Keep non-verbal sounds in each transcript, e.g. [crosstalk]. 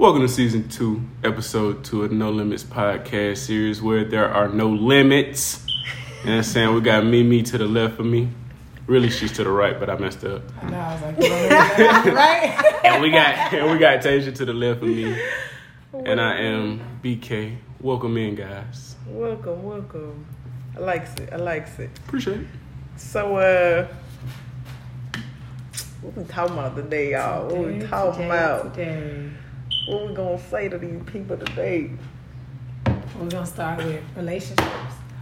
Welcome to season two, episode two of No Limits podcast series where there are no limits. You know what I'm saying? We got Mimi to the left of me. Really, she's to the right, but I messed up. I know, I was like, you don't know right? [laughs] And we got and we got Tasia to the left of me. And I am BK. Welcome in, guys. Welcome, welcome. I likes it. I likes it. Appreciate it. So, uh, what we talking about today, y'all? What we talking today, about? Today. What we gonna say to these people today? We're going to start with relationships.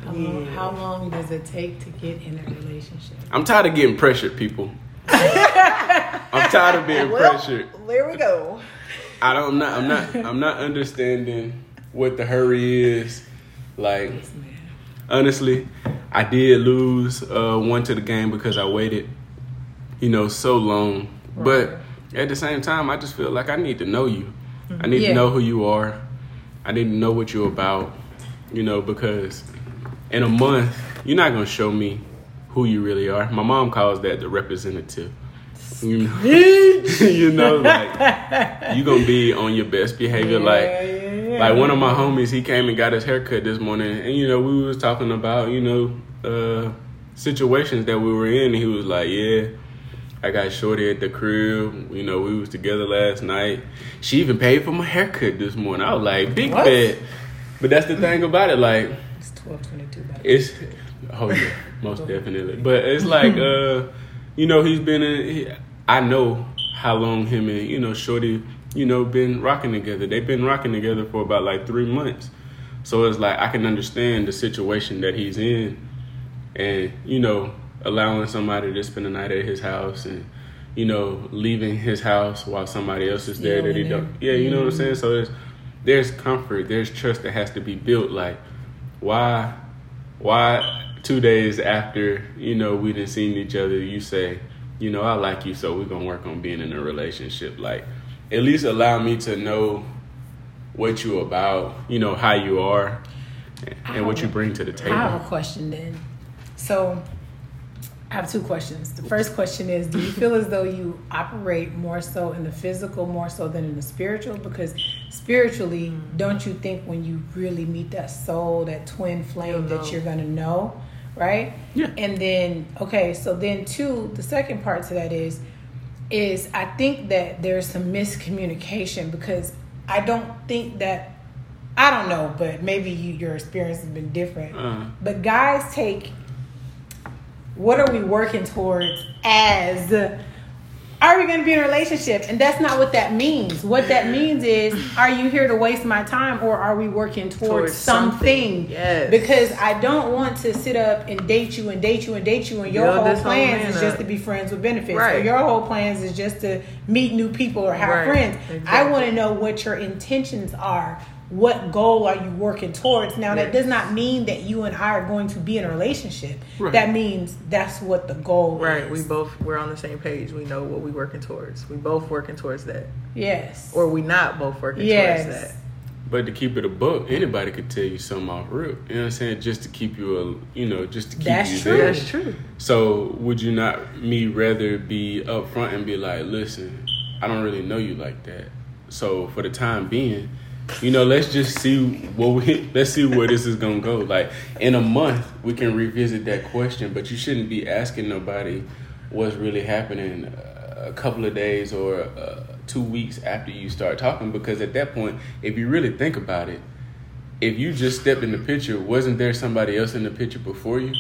How, long, Yeah. how long does it take to get in a relationship? I'm tired of getting pressured, people. I'm tired of being Well, pressured. there we go. I don't I'm not I'm not I'm not understanding what the hurry is. Like Yes, honestly, I did lose uh, one to the game because I waited, you know, so long. But at the same time, I just feel like I need to know you. I need Yeah. to know who you are. I need to know what you're about. You know, because in a month, you're not gonna show me who you really are. My mom calls that the representative. You know, [laughs] [laughs] you know, like [laughs] you're gonna be on your best behavior. like, Yeah, yeah, yeah. like one of my homies, he came and got his haircut this morning, and you know, we was talking about you know uh, situations that we were in. And he was like, "Yeah, I got shorty at the crib. You know, we was together last night. She even paid for my haircut this morning. I was like, big What? bet. But that's the thing about it, like It's 1222 by it's oh yeah, most [laughs] definitely. But it's like [laughs] uh, you know, he's been in. He, I know how long him and you know Shorty, you know, been rocking together. They've been rocking together for about like three months. So it's like I can understand the situation that he's in, and you know, allowing somebody to spend the night at his house and. You know, leaving his house while somebody else is there that he don't. Yeah, you know what I'm mm-hmm. saying. So there's there's comfort, there's trust that has to be built. Like, why why two days after you know we didn't seen each other you say you know i like you so we're gonna work on being in a relationship like at least allow me to know what you about you know how you are and what you bring to the table I have a question then. So, I have two questions. The first question is Do you feel as though you operate more so in the physical, more so than in the spiritual? Because spiritually, don't you think when you really meet that soul, that twin flame, that you're going to know, right? Yeah. And then, okay, so then, two, the second part to that is, is I think that there's some miscommunication because I don't think that I don't know, but maybe you, your experience has been different. Uh. But guys take what are we working towards as are we going to be in a relationship? And that's not what that means. What that means is are you here to waste my time or are we working towards, Towards something? something, yes. Because I don't want to sit up and date you and date you and date you and your whole plans is just to be friends with benefits. Or your whole plans is just to meet new people or have Right. friends. I want to know what your intentions are. What goal are you working towards? Now, that does not mean that you and I are going to be in a relationship. Right. That means that's what the goal Right. is. We both we're on the same page. We know what we're working towards. We both working towards that, Yes. or we not both working yes. towards that. but to keep it a book anybody could tell you something off real you know what i'm saying just to keep you a you know just to keep That's you true. there That's true. So would you not me rather be upfront and be like, listen, I don't really know you like that. So for the time being, you know, let's just see what we [laughs] let's see where this is gonna go. Like in a month, we can revisit that question, but you shouldn't be asking nobody what's really happening uh, a couple of days or uh, two weeks after you start talking, because at that point, if you really think about it, if you just stepped in the picture, wasn't there somebody else in the picture before you?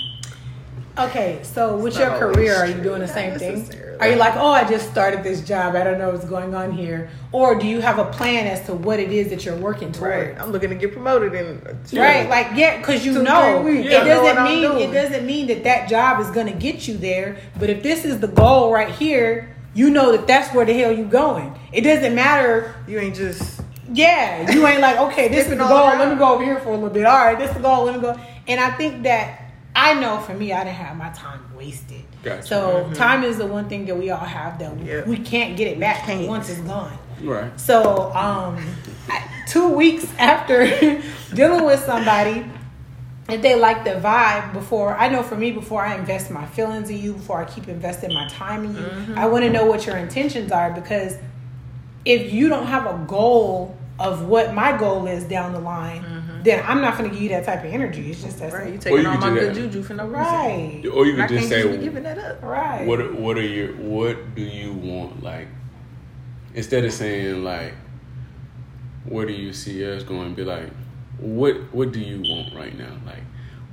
Okay, so with It's your not always career, are you doing the Not same thing? Are you like, oh, I just started this job, I don't know what's going on here, or do you have a plan as to what it is that you're working toward? Right. I'm looking to get promoted in two- Right, like yeah, because you Two, know three it I doesn't I'm mean doing. it doesn't mean that that job is going to get you there. But if this is the goal right here, you know that that's where the hell you going. It doesn't matter. You ain't just Yeah, you ain't like okay, this is the goal. around. Let me go over here for a little bit. All right, this is the goal. Let me go. And I think that I know for me, I didn't have my time wasted. Gotcha. So time is the one thing that we all have that Yeah. we can't get it back once it's gone. Right. So, um, [laughs] two weeks after [laughs] dealing with somebody, if they like the vibe before, I know for me, before I invest my feelings in you, before I keep investing my time in you, I want to know what your intentions are because if you don't have a goal of what my goal is down the line, then I'm not gonna give you that type of energy. It's just that Right, you simple. Or taking you all my good juju for no reason. right, Or you And could just can't say, just be giving that up. right. What are- What are your What do you want? Like, instead of saying like, "Where do you see us going?" Be like, "What What do you want right now? Like,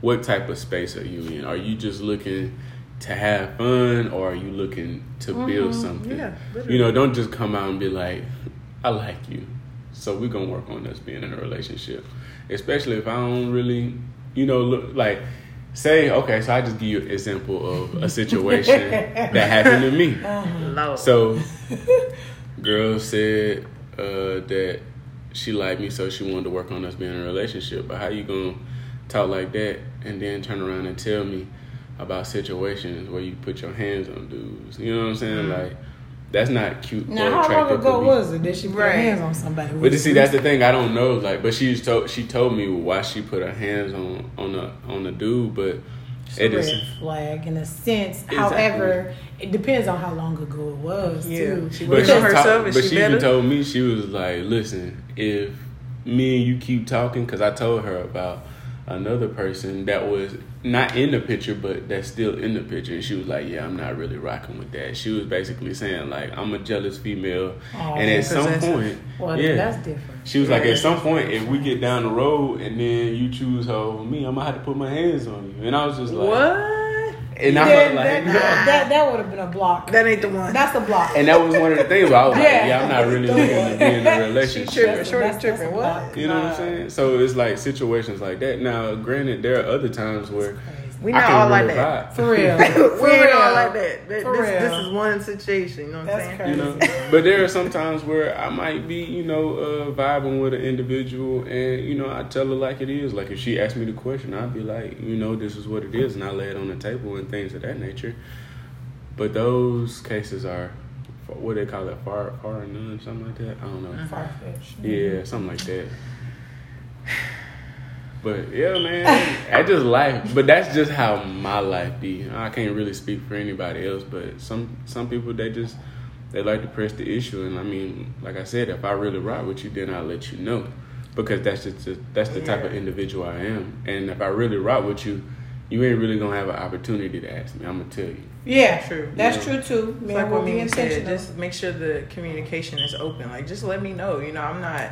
what type of space are you in? Are you just looking to have fun, or are you looking to build something? Mm-hmm. Yeah, you know, don't just come out and be like, "I like you." So we're gonna work on us being in a relationship, especially if I don't really, you know, look like. Say okay, so I just give you an example of a situation [laughs] that happened to me. Lord. So, [laughs] girl said uh, that she liked me, so she wanted to work on us being in a relationship. But how you gonna talk like that and then turn around and tell me about situations where you put your hands on dudes? You know what I'm saying? Like, that's not cute. Now, or how long to ago me. was it that she put her hands on somebody? But you see, that's the thing. I don't know. Like, but she's told she told me why she put her hands on on the on the dude, but It's a red flag in a sense. Exactly. However, it depends on how long ago it was Yeah, too. she But she, herself, talk, is but she she even told me she was like, "Listen, if me and you keep talking, because I told her about another person that was not in the picture, but that's still in the picture, and she was like, "Yeah, I'm not really rocking with that." She was basically saying like, "I'm a jealous female," Oh, and at some point, Well, yeah, that's different. she was like, "At some point, if we get down the road and then you choose her over me, I'm gonna have to put my hands on you," and I was just like, what? And I Then was like, that, that, that, that would have been a block. That ain't the one. That's a block. and that was one of the things. Where I was like, Yeah. "Yeah, I'm not really looking to be in a [laughs] relationship." She tripping. That's- Shorty that's- that's tripping. a What? You know what I'm saying? So it's like situations like that. Now, granted, there are other times where We I not all [laughs] like that. vibe. For real. We ain't all like that. That- For this, real. this is one situation. You know what That's I'm saying? crazy. You know, but there are some times where I might be, you know, uh, vibing with an individual, and you know, I tell her like it is. Like if she asks me the question, I'd be like, you know, this is what it is, and I lay it on the table and things of that nature. But those cases are, what they call it, far, far and none, something like that. I don't know. Far fetched. Yeah, something like that. But yeah, man, I just life. But that's just how my life be. I can't really speak for anybody else, but some some people they just they like to press the issue. And I mean, like I said, if I really rock with you, then I'll let you know because that's just the, that's the type of individual I am. And if I really rock with you, you ain't really gonna have an opportunity to ask me. I'm gonna tell you. Yeah, True. That's Yeah. true too. Man, like what be Mimi said. Just make sure the communication is open. Like, just let me know. You know, I'm not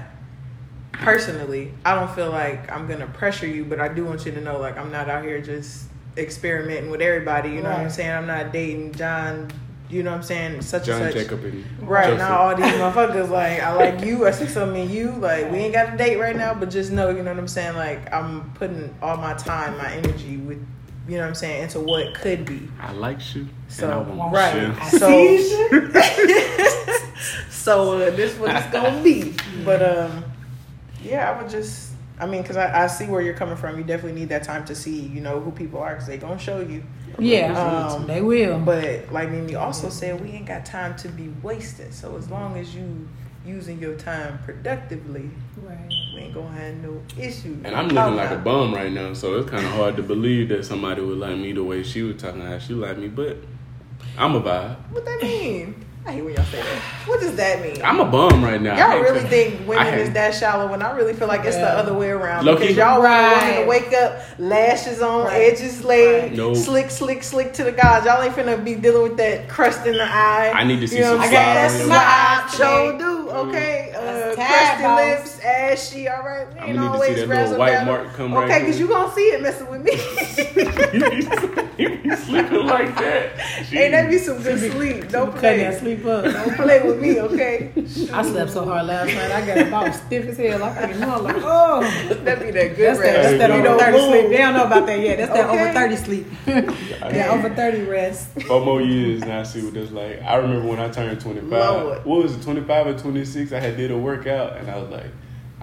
personally. I don't feel like I'm gonna pressure you, but I do want you to know, like, I'm not out here just experimenting with everybody. You know what I'm saying? I'm not dating John. You know what I'm saying? Such John and such. Jacob and Right Joseph. now, all these [laughs] motherfuckers like I like you. I see something in you. Like we ain't got a date right now, but just know, you know what I'm saying. Like I'm putting all my time, my energy with, you know what I'm saying, into what could be. I like you, So, and I want right. you. I So- see you. [laughs] So uh, this what it's gonna be. But um, yeah, I would just. I mean, because I, I see where you're coming from. You definitely need that time to see, you know, who people are, because they gonna show you. Yeah, Um, they will. But like Mimi also said, we ain't got time to be wasted. So as long as you using your time productively, right. we ain't gonna have no issue. And I'm looking like a bum right now, so it's kind of hard to believe that somebody would like me the way she was talking how she like me. But I'm a vibe. What that mean? I hate when y'all say that. What does that mean? I'm a bum right now. I Y'all really to- think women is that shallow when I really feel like it's the other way around. Low-key. because y'all want a woman Right. to wake up, lashes on, Right. edges laid, Right. Nope. slick, slick, slick to the gods. Y'all ain't finna be dealing with that crust in the eye. I need to see you know some what I'm saying? That's your slide, lips. show do, okay? Uh, That's tad, crusty boss. lips, ashy, all right? We I'ma ain't need to see always that little white dazzle. mark come right Okay, because you gonna see it messing with me. [laughs] [laughs] you be sleeping like that. Ain't that be some good sleep? Don't Cutting that play. sleep up. Don't play with me, okay? I slept so hard last night. I got about stiff as hell. I couldn't know. I'm like, oh, That be that good that's that, rest. that's that over thirty move. sleep. They don't know about that yet. That's that Okay. over thirty sleep. [laughs] that over thirty rest. Four more years and I see what that's like. I remember when I turned 25. What was it, 25 or 26? I had did a workout and I was like,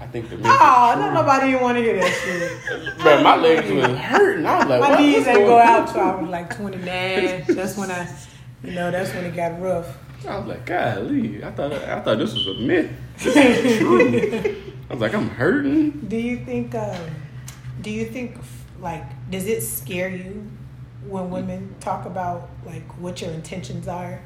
I think the Oh, no, nobody even want to hear that shit. [laughs] But my legs was hurting. I was like, My knees going go out till I was like twenty nine. [laughs] That's when I, you know, that's when it got rough. I was like, golly, I thought I thought this was a myth. This ain't true. [laughs] I was like, I'm hurting. Do you think? Um, do you think like does it scare you when women talk about like what your intentions are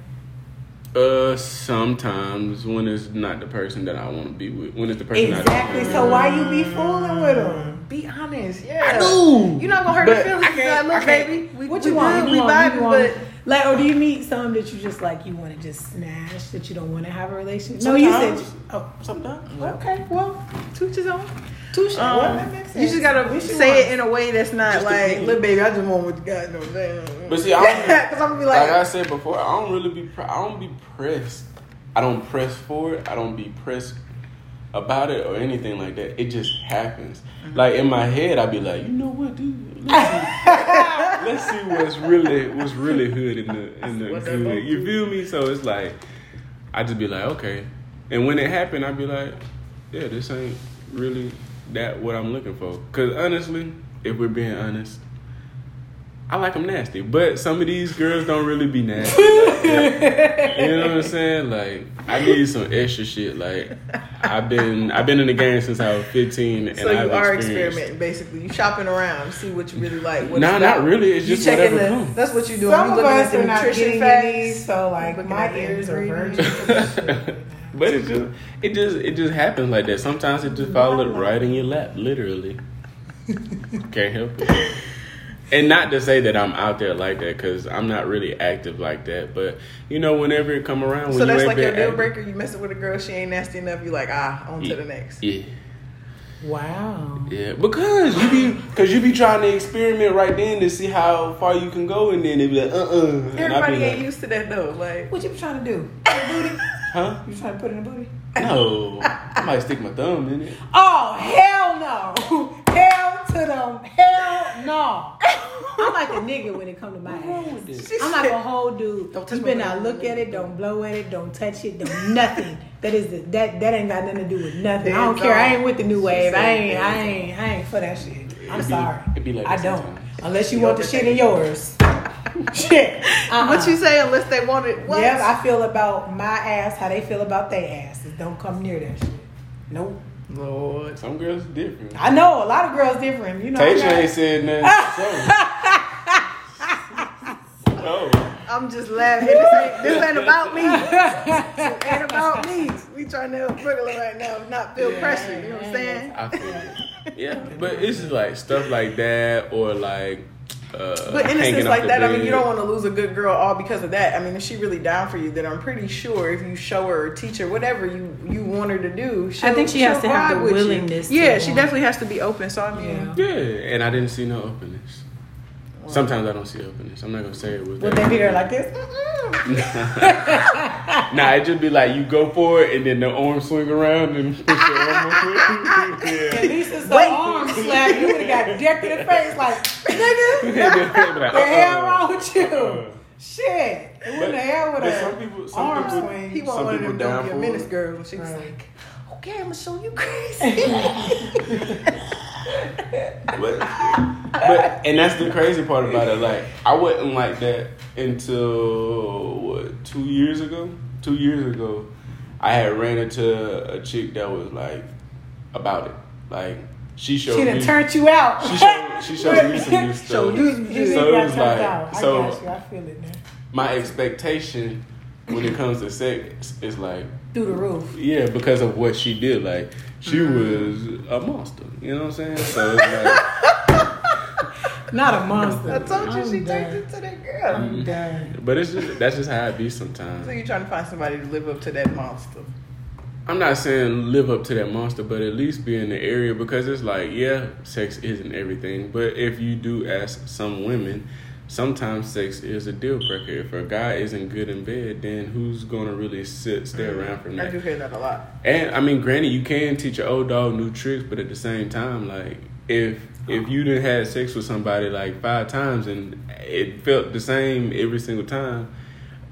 Uh, sometimes when it's not the person that I want to be with, when it's the person Exactly. I So why you be fooling with them? Be honest, yeah. I do. You're not gonna hurt But the feelings. I I look, baby. We, What we you want? good, You we want- vibing, you but like, or do you meet some that you just like you want to just smash that you don't want to have a relationship? No, you said. Sometimes. Oh, sometimes. okay. Well, toot his own. Touche. Um, well, that makes you just gotta What say want? it in a way that's not Just like, opinion. look, baby, I just want what you got. No, damn. But see, I don't, [laughs] because I'm gonna be like, like, I said before, I don't really be. Pre- I don't be pressed. I don't press for it. I don't be pressed about it or anything like that. It just happens. Mm-hmm. Like in my head, I'd be like, you know what, dude? Let's see, [laughs] let's see what's really what's really hood in the in the What hood. You feel me? So it's like I just be like, okay. And when it happened, I'd be like, yeah, this ain't really that what I'm looking for. Cause honestly, if we're being honest, I like them nasty, but some of these girls don't really be nasty. like that. [laughs] you know what I'm saying? Like, I need some extra shit. Like, I've been I've been in the game since I was 15, and so I've you are experienced. experimenting, basically. You shopping around, see what you really like. What Nah, not about. really. It's just checking whatever the. comes. That's what you're doing. Some you of looking us at the are not nutrition getting facts. so like looking my ears are ingredients. virgin. [laughs] [laughs] to this shit. But it just it just it just happens like that. Sometimes it just falls right in your lap, literally. [laughs] Can't help it. And not to say that I'm out there like that, because I'm not really active like that. But you know, whenever it come around, when So that's ain't like your deal active- breaker. You messing with a girl, she ain't nasty enough. You like ah, on to the next. Yeah, Wow. yeah. Because you be because you be trying to experiment right then to see how far you can go, and then they be like, uh, uh Everybody ain't used to that though. Like What you be trying to do? Put in the booty? Huh? You trying to put in the booty? No, [laughs] I might stick my thumb in it. Oh hell no! [laughs] Hell to them! Hell no! I'm like a nigga when it come to my ass. I'm like a whole dude. Don't touch you my better not booty. look at it. Don't blow at it. Don't touch it. Don't nothing. That is the, that that ain't got nothing to do with nothing. I don't Hands care. I ain't with the new wave. I said ain't. I ain't. I ain't for that shit. I'm It be- sorry. it be like I don't. sometimes. Unless you You want the shit in yours. [laughs] shit. Uh-uh. what you say? Unless they want it. What? Yeah, I feel about my ass how they feel about their asses. Don't come near that shit. Nope. Lord. Some girls are different. I know a lot of girls different. You know. I'm Tasha ain't said nothing. [laughs] so. oh. I'm just laughing. This ain't, this ain't about me. This ain't about me. We trying to help Brooklyn right now, not feel pressure. You know what I'm saying? I feel it. [laughs] Yeah, but it's just like stuff like that, or like. Uh, But in a sense like the that, I mean, you don't want to lose a good girl all because of that. I mean, if she really down for you, then I'm pretty sure if you show her or teach her whatever you you want her to do, she'll, think she has she'll to have vibe the willingness to Yeah, she definitely has to be open. So I mean, Yeah. Yeah, and I didn't see no openness. Sometimes I don't see openness. I'm not gonna say it was. Would they be there like this? [laughs] Nah, it just be like you go for it, and then the arm swing around and push your arm up. At least it's the arm slap. You would have got decked in the face like, nigga, [laughs] Be like, the hell wrong with you? Uh. Shit. It wouldn't have with but some a people, some arm people, swing. he want some one of people them down don't be a for menace it. girl. She was Right. like, okay, I'm gonna show you crazy. [laughs] but, but and that's the crazy part about it. Like I wasn't like that until what two years ago. Two years ago, I had ran into a chick that was like about it. Like she showed She me. done turned you out. [laughs] she showed she showed me some new [laughs] stuff. Showed you You. So it was like- out. I so- got you. I feel it, man. My expectation when it comes to sex is like Through the roof. yeah because of what she did. Like she Mm-hmm. was a monster. You know what I'm saying? So it's like. [laughs] Not a monster. I told you I'm she done. turned into that girl. I'm done. But it's just that's just how it be sometimes. So you're trying to find somebody to live up to that monster. I'm not saying live up to that monster, but at least be in the area because it's like, yeah, sex isn't everything. But if you do ask some women, sometimes sex is a deal breaker. If a guy isn't good in bed, then who's gonna really sit stay mm-hmm. around from that? I do hear that a lot. And I mean, granted, you can teach an old dog new tricks, but at the same time, like if if uh-huh. you didn't had sex with somebody like five times and it felt the same every single time,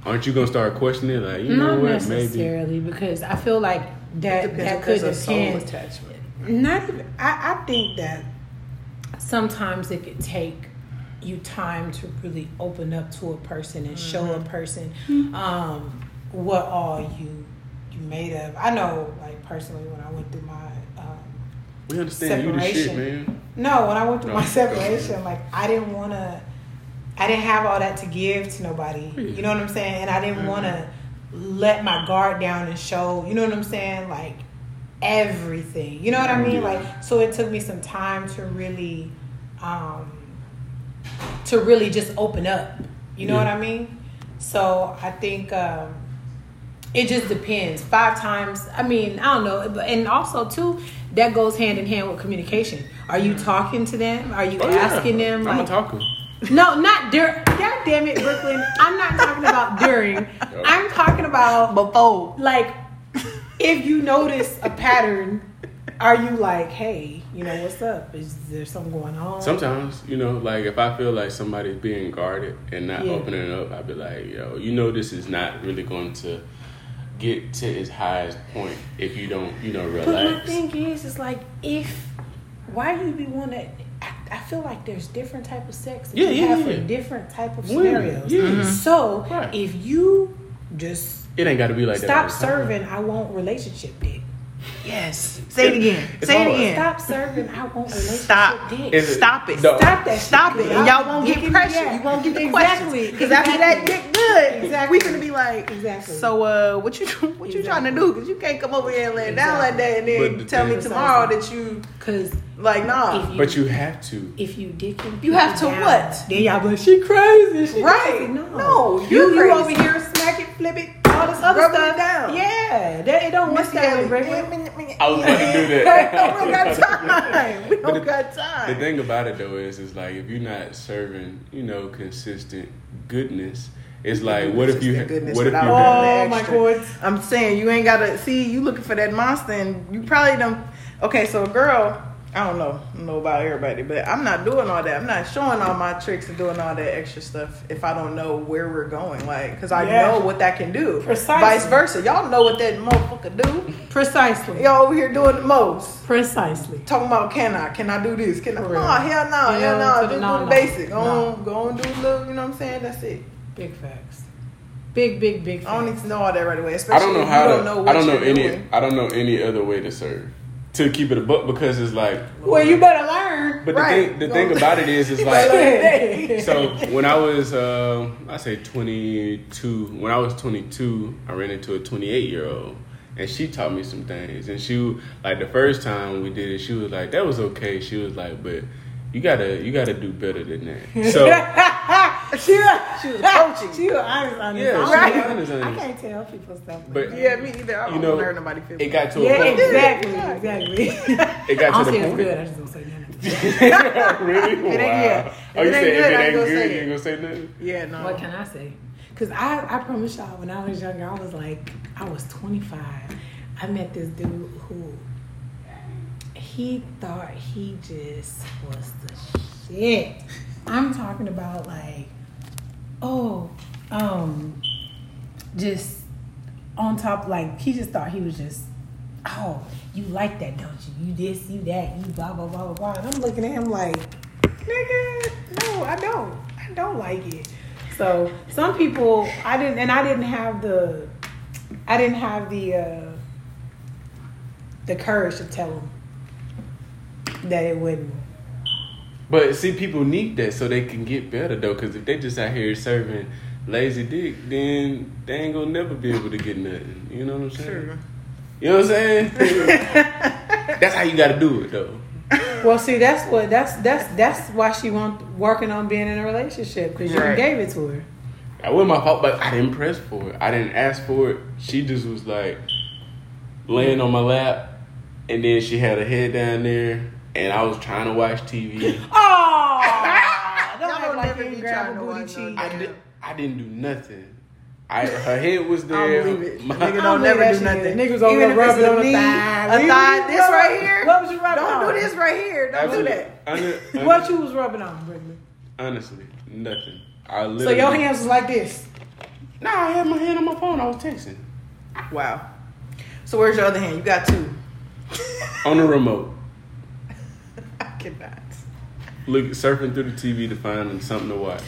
aren't you gonna start questioning? Like, you know Not what? Maybe necessarily because I feel like that that could there's soul depend. attachment. Not even, I, I think that sometimes it could take you time to really open up to a person and show Mm-hmm. a person um, what all you you made of. I know, like personally, when I went through my um, we understand you the shit, Separation. man. no, when I went through No. my separation, like I didn't want to, I didn't have all that to give to nobody. You know what I'm saying? And I didn't want to let my guard down and show. You know what I'm saying? Like everything. You know what I mean? Yeah. Like so it took me some time to really um to really just open up. You know Yeah. what I mean? So I think um it just depends. Five times, I mean, I don't know. And also too, that goes hand in hand with communication. Are you talking to them? Are you Oh, yeah. asking them? I'm a like- talker. no, not during. God damn it, Brooklyn. I'm not talking about during. [laughs] I'm talking about Before. like if you notice a pattern, are you like, hey, you know, what's up? Is there something going on? Sometimes, you know, like if I feel like somebody's being guarded and not Yeah. opening up, I'd be like, yo, you know, this is not really going to get to its highest point if you don't, you know, But my thing is, it's like if why do you be one that I, I feel like there's different type of sex that Yeah, you yeah, have yeah. for different type of Women, scenarios. yeah. Mhm. So Right. if you just It ain't got to be like that. stop the serving, I want relationship dick. Yes. Say it again. It's Say it hard. again. Stop serving, I want relationship Stop. dick. Is it- Stop it. No. Stop that. Stop it. And y'all won't get in pressure. You won't get the exactly. questions. Because after that dick good, Exactly. we gonna be like, Exactly. So uh, what you [laughs] what you trying to do? Because you can't come over here and lay it down like that and But then the tell me thing- tomorrow that you Cause like nah. you, But you have to. if you dicking, You have to people down, what? Then y'all be like, she crazy. She Right. crazy. No, No, you you're you crazy. over here smack it, flip it, all this other Rubbing stuff it down. Yeah, that it don't work that way, Elliott. I was about to do that. [laughs] we don't got time. We don't the- got The thing about it though is, is like if you're not serving, you know, consistent goodness, it's like what if you, Consistent goodness what if you, without got- doing Oh my extra. god. I'm saying you ain't gotta see you looking for that monster and you probably don't okay, so a girl, I don't know, I don't know about everybody, but I'm not doing all that. I'm not showing all my tricks and doing all that extra stuff if I don't know where we're going. Like, cause I Yeah. know what that can do. Precisely. Vice versa. Y'all know what that motherfucker do. Precisely. Y'all over here doing the most. Precisely. Talking about can I? Can I do this? Can I? For No, hell no, You hell know, no. Just the- do the no. basic. Go No. on, go on, do a little. You know what I'm saying? That's it. Big facts. Big, big, big. I don't need to know all that right away. I don't know how you to. don't know I don't know you're any. doing. I don't know any other way to serve. To keep it a buck because it's like. Well, you better learn. But Right. the thing, the thing about it is, it's [laughs] like. So when I was, um, I say 22. When I was 22, I ran into a 28 year old, and she taught me some things. And she, like the first time we did it, she was like, "That was okay." She was like, "But you gotta, you gotta do better than that." [laughs] So she was, She was coaching. She was honest, honest. Yeah, I she don't was know. honest, I can't tell people stuff. like But- that. Yeah, me either. I don't You know, hurt nobody feel. it got to a Yeah, point. exactly, Yeah. exactly. It got I'll to say the it's [laughs] point. good. I just don't say nothing. [laughs] really? If it ain't- wow. yeah. Oh, you it said if it ain't ain't gonna good, you ain't gonna say nothing. Yeah, no. What can I say? Because I, I promise y'all, when I was younger, I was like, I was 25. I met this dude who he thought he just was the shit. I'm talking about like, oh, um, just on top, like he just thought he was just, oh, you like that, don't you? You this, you that, you blah blah blah blah blah. And I'm looking at him like, nigga, no, I don't. I don't like it. So some people, I didn't, and I didn't have the, I didn't have the, uh, the courage to tell them that it wouldn't. But see, people need that so they can get better though. Because if they just out here serving lazy dick, then they ain't gonna never be able to get nothing. You know what I'm saying? True. You know what I'm saying? [laughs] That's how you got to do it though. Well, see, that's what that's that's that's why she want working on being in a relationship because you Right. gave it to her. That wasn't my fault, but I didn't press for it. I didn't ask for it. She just was like laying on my lap, and then she had her head down there, and I was trying to watch TV. Oh, [laughs] don't Y'all act like you be ain't grab a to booty watch cheek. I did. I didn't do nothing. I her head was I there. don't believe it. My- Nigga [laughs] I don't don't never do nothing. shit. Niggas over there rubbing on the knee, thigh. A What thigh, this right here. What was you rubbing Don't on? do this right here. Don't Absolutely. do that. Under- under- What you was rubbing on, Brittany? honestly, nothing. I So your hands was like this. Nah, I had my hand on my phone. I was texting Wow. So where's your other hand? You got two. on the remote, I cannot. look surfing through the TV to find something to watch.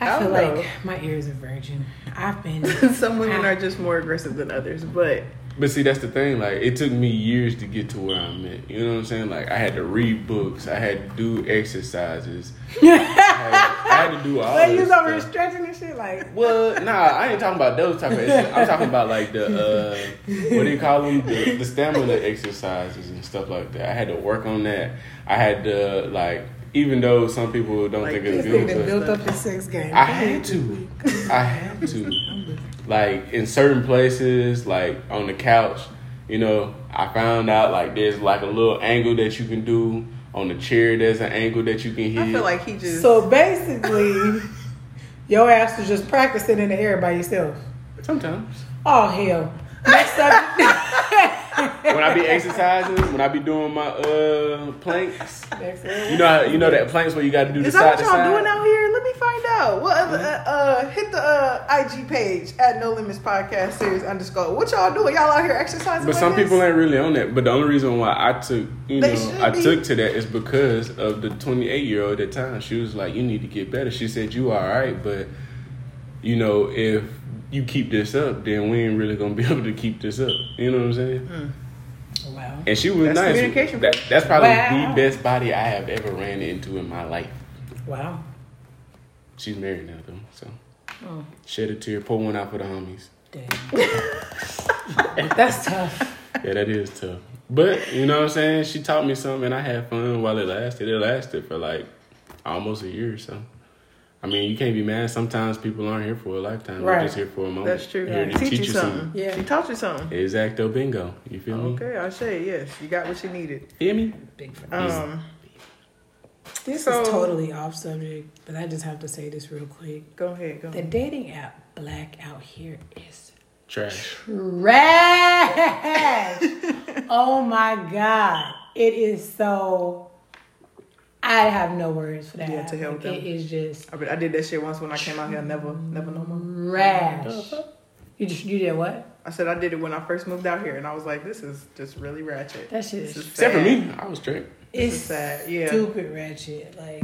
I I feel oh, know. like my ears are virgin. I've been. [laughs] Some women are just more aggressive than others, but But see, that's the thing. Like, it took me years to get to where I'm at. You know what I'm saying? Like, I had to read books. I had to do exercises. [laughs] I had to do all But you this was over here stretching and shit like. Well, nah, I ain't talking about those type of exercises. I'm talking [laughs] about like the uh, what do you call them? The, the stamina exercises and stuff like that. I had to work on that. I had to like, even though some people don't Like think it's good, nigga but built up his sex game. I had to. I had to. Like in certain places, like on the couch, you know, I found out like there's like a little angle that you can do. On the chair, there's an angle that you can hit. I feel like he just. So basically, [laughs] your ass was just practicing in the air by yourself. sometimes Oh hell. Next subject. [laughs] when I be exercising, when I be doing my uh planks, you know, how, you know that planks where you got to do the Is side that what y'all side. doing out here? Let me find out. What other, uh, uh, hit the uh, IG page at No Limits Podcast Series underscore. What y'all doing? Y'all out here exercising? But like some this? people ain't really on that. But the only reason why I took, you They know, should I be. took to that is because of the 28 year old at the time. She was like, "You need to get better." She said, "You are all right, but you know, if you keep this up, then we ain't really gonna be [laughs] able to keep this up." You know what I'm saying? Hmm. Wow. And she was That's nice. communication. That, that's probably Wow. the best body I have ever ran into in my life. Wow. She's married now though, so Oh, shed a tear, pour one out for the homies. damn. [laughs] That's tough. Yeah, that is tough. But you know what I'm saying? She taught me something and I had fun while it lasted. It lasted for like almost a year or so. I mean, you can't be mad. Sometimes people aren't here for a lifetime. They're just here for a moment. That's true. Here Yeah. to Teach, you something. Yeah. She taught you something. Exacto bingo. You feel me? Okay, I say yes. You got what you needed. Feel me? Big fan. Um, This So- is totally off subject, but I just have to say this real quick. go ahead. Go. The Ahead. dating app BLK out here is Trash. trash. [laughs] oh my god, it is so. I have no words for that. Yeah, to hell Like, with it them. is just I, I did that shit once when I came out here. Never, never no more. trash. You just you did what? I said I did it when I first moved out here, and I was like, this is just really ratchet. That shit is is Except for me, I was straight. It's sad. Yeah. stupid ratchet. Like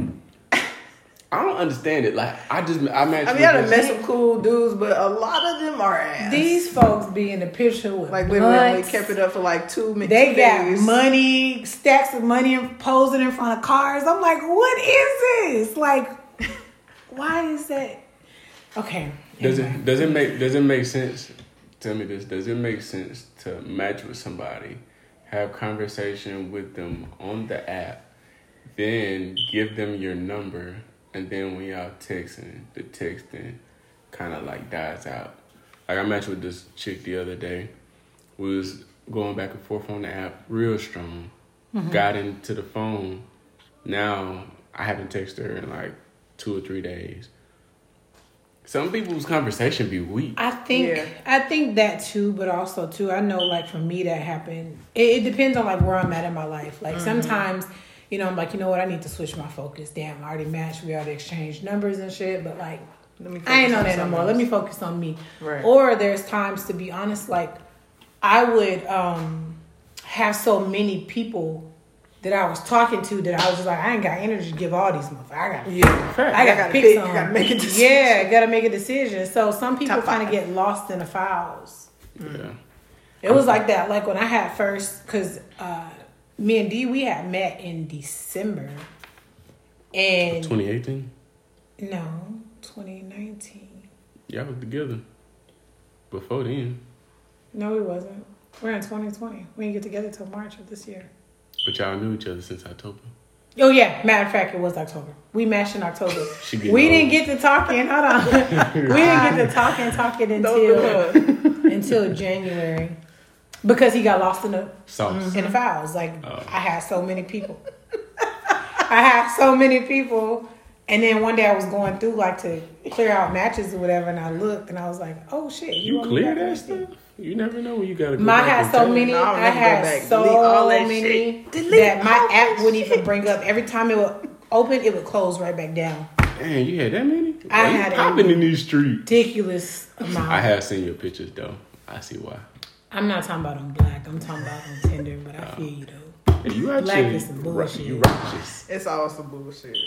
I don't understand it. Like I just I matched I mean, I done with met this- some cool dudes, but a lot of them are ass. these folks be in the picture with like literally only kept it up for like two minutes. They got money, stacks of money, and posing in front of cars. I'm like, what is this? Like, [laughs] why is that? Okay. Does anyway. it does it make does it make sense? Tell me this. Does it make sense to match with somebody, have conversation with them on the app, then give them your number, and then when y'all texting, the texting kind of like dies out. Like I matched with this chick the other day. We was going back and forth on the app, real strong. Got into the phone. Now I haven't texted her in like two or three days. Some people's conversation be weak. I think Yeah. I think that too, but also too, I know like for me that happened. It, it depends on like where I'm at in my life. Like Mm-hmm. sometimes, you know, I'm like, you know what, I need to switch my focus. Damn, I already matched, we already exchanged numbers and shit, but like Let me I ain't focus on that no more. else. Let me focus on me. Right. Or there's times to be honest, like I would um have so many people that I was talking to that I was just like, I ain't got energy to give all these motherfuckers. I got Yeah, fair. I gotta, gotta pick, pick, some. gotta make a decision. Yeah, gotta make a decision. So some people kind of get lost in the files. Yeah. It was like that, like when I had first, cause uh, me and D we had met in December, and 2018. no, 2019. Y'all was together. Before then. No, we wasn't. We're in 2020. We didn't get together till March of this year. But y'all knew each other since October. Oh yeah, matter of fact, it was October. We matched in October. [laughs] She we old. didn't get to talking. Hold on, [laughs] we didn't get to talking talking until until January because he got lost in the Sauce. in the files. Like Oh. I had so many people. [laughs] I had so many people, and then one day I was going through like to clear out matches or whatever, and I looked and I was like, "Oh shit, You want me clear that stuff? this?" You never know when you gotta go My back had so tell. many. No, I'll I had so Delete all that many shit. Delete that my all that app wouldn't even bring up. Every time it would open, it would close right back down. Man, you had that many? I Why you had a- popping in these streets. Ridiculous amount. I have seen your pictures though. I see why. I'm not talking about on BLK. I'm talking about on Tinder. But I feel you though. Hey, you BLK actually is some ri- bullshit. You righteous. It's all some bullshit.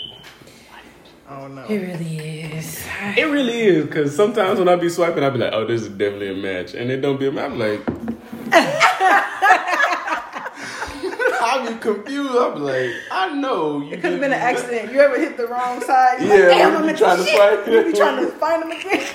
I don't know. It really is. It really is because sometimes when I be swiping, I be like, "Oh, this is definitely a match," and it don't be a match. I'm like, [laughs] I be confused. I'm like, I know you. It could have been an accident. You ever hit the wrong side? You're Yeah, like, Damn, I'm you trying to shit. find You it. be trying to find them again.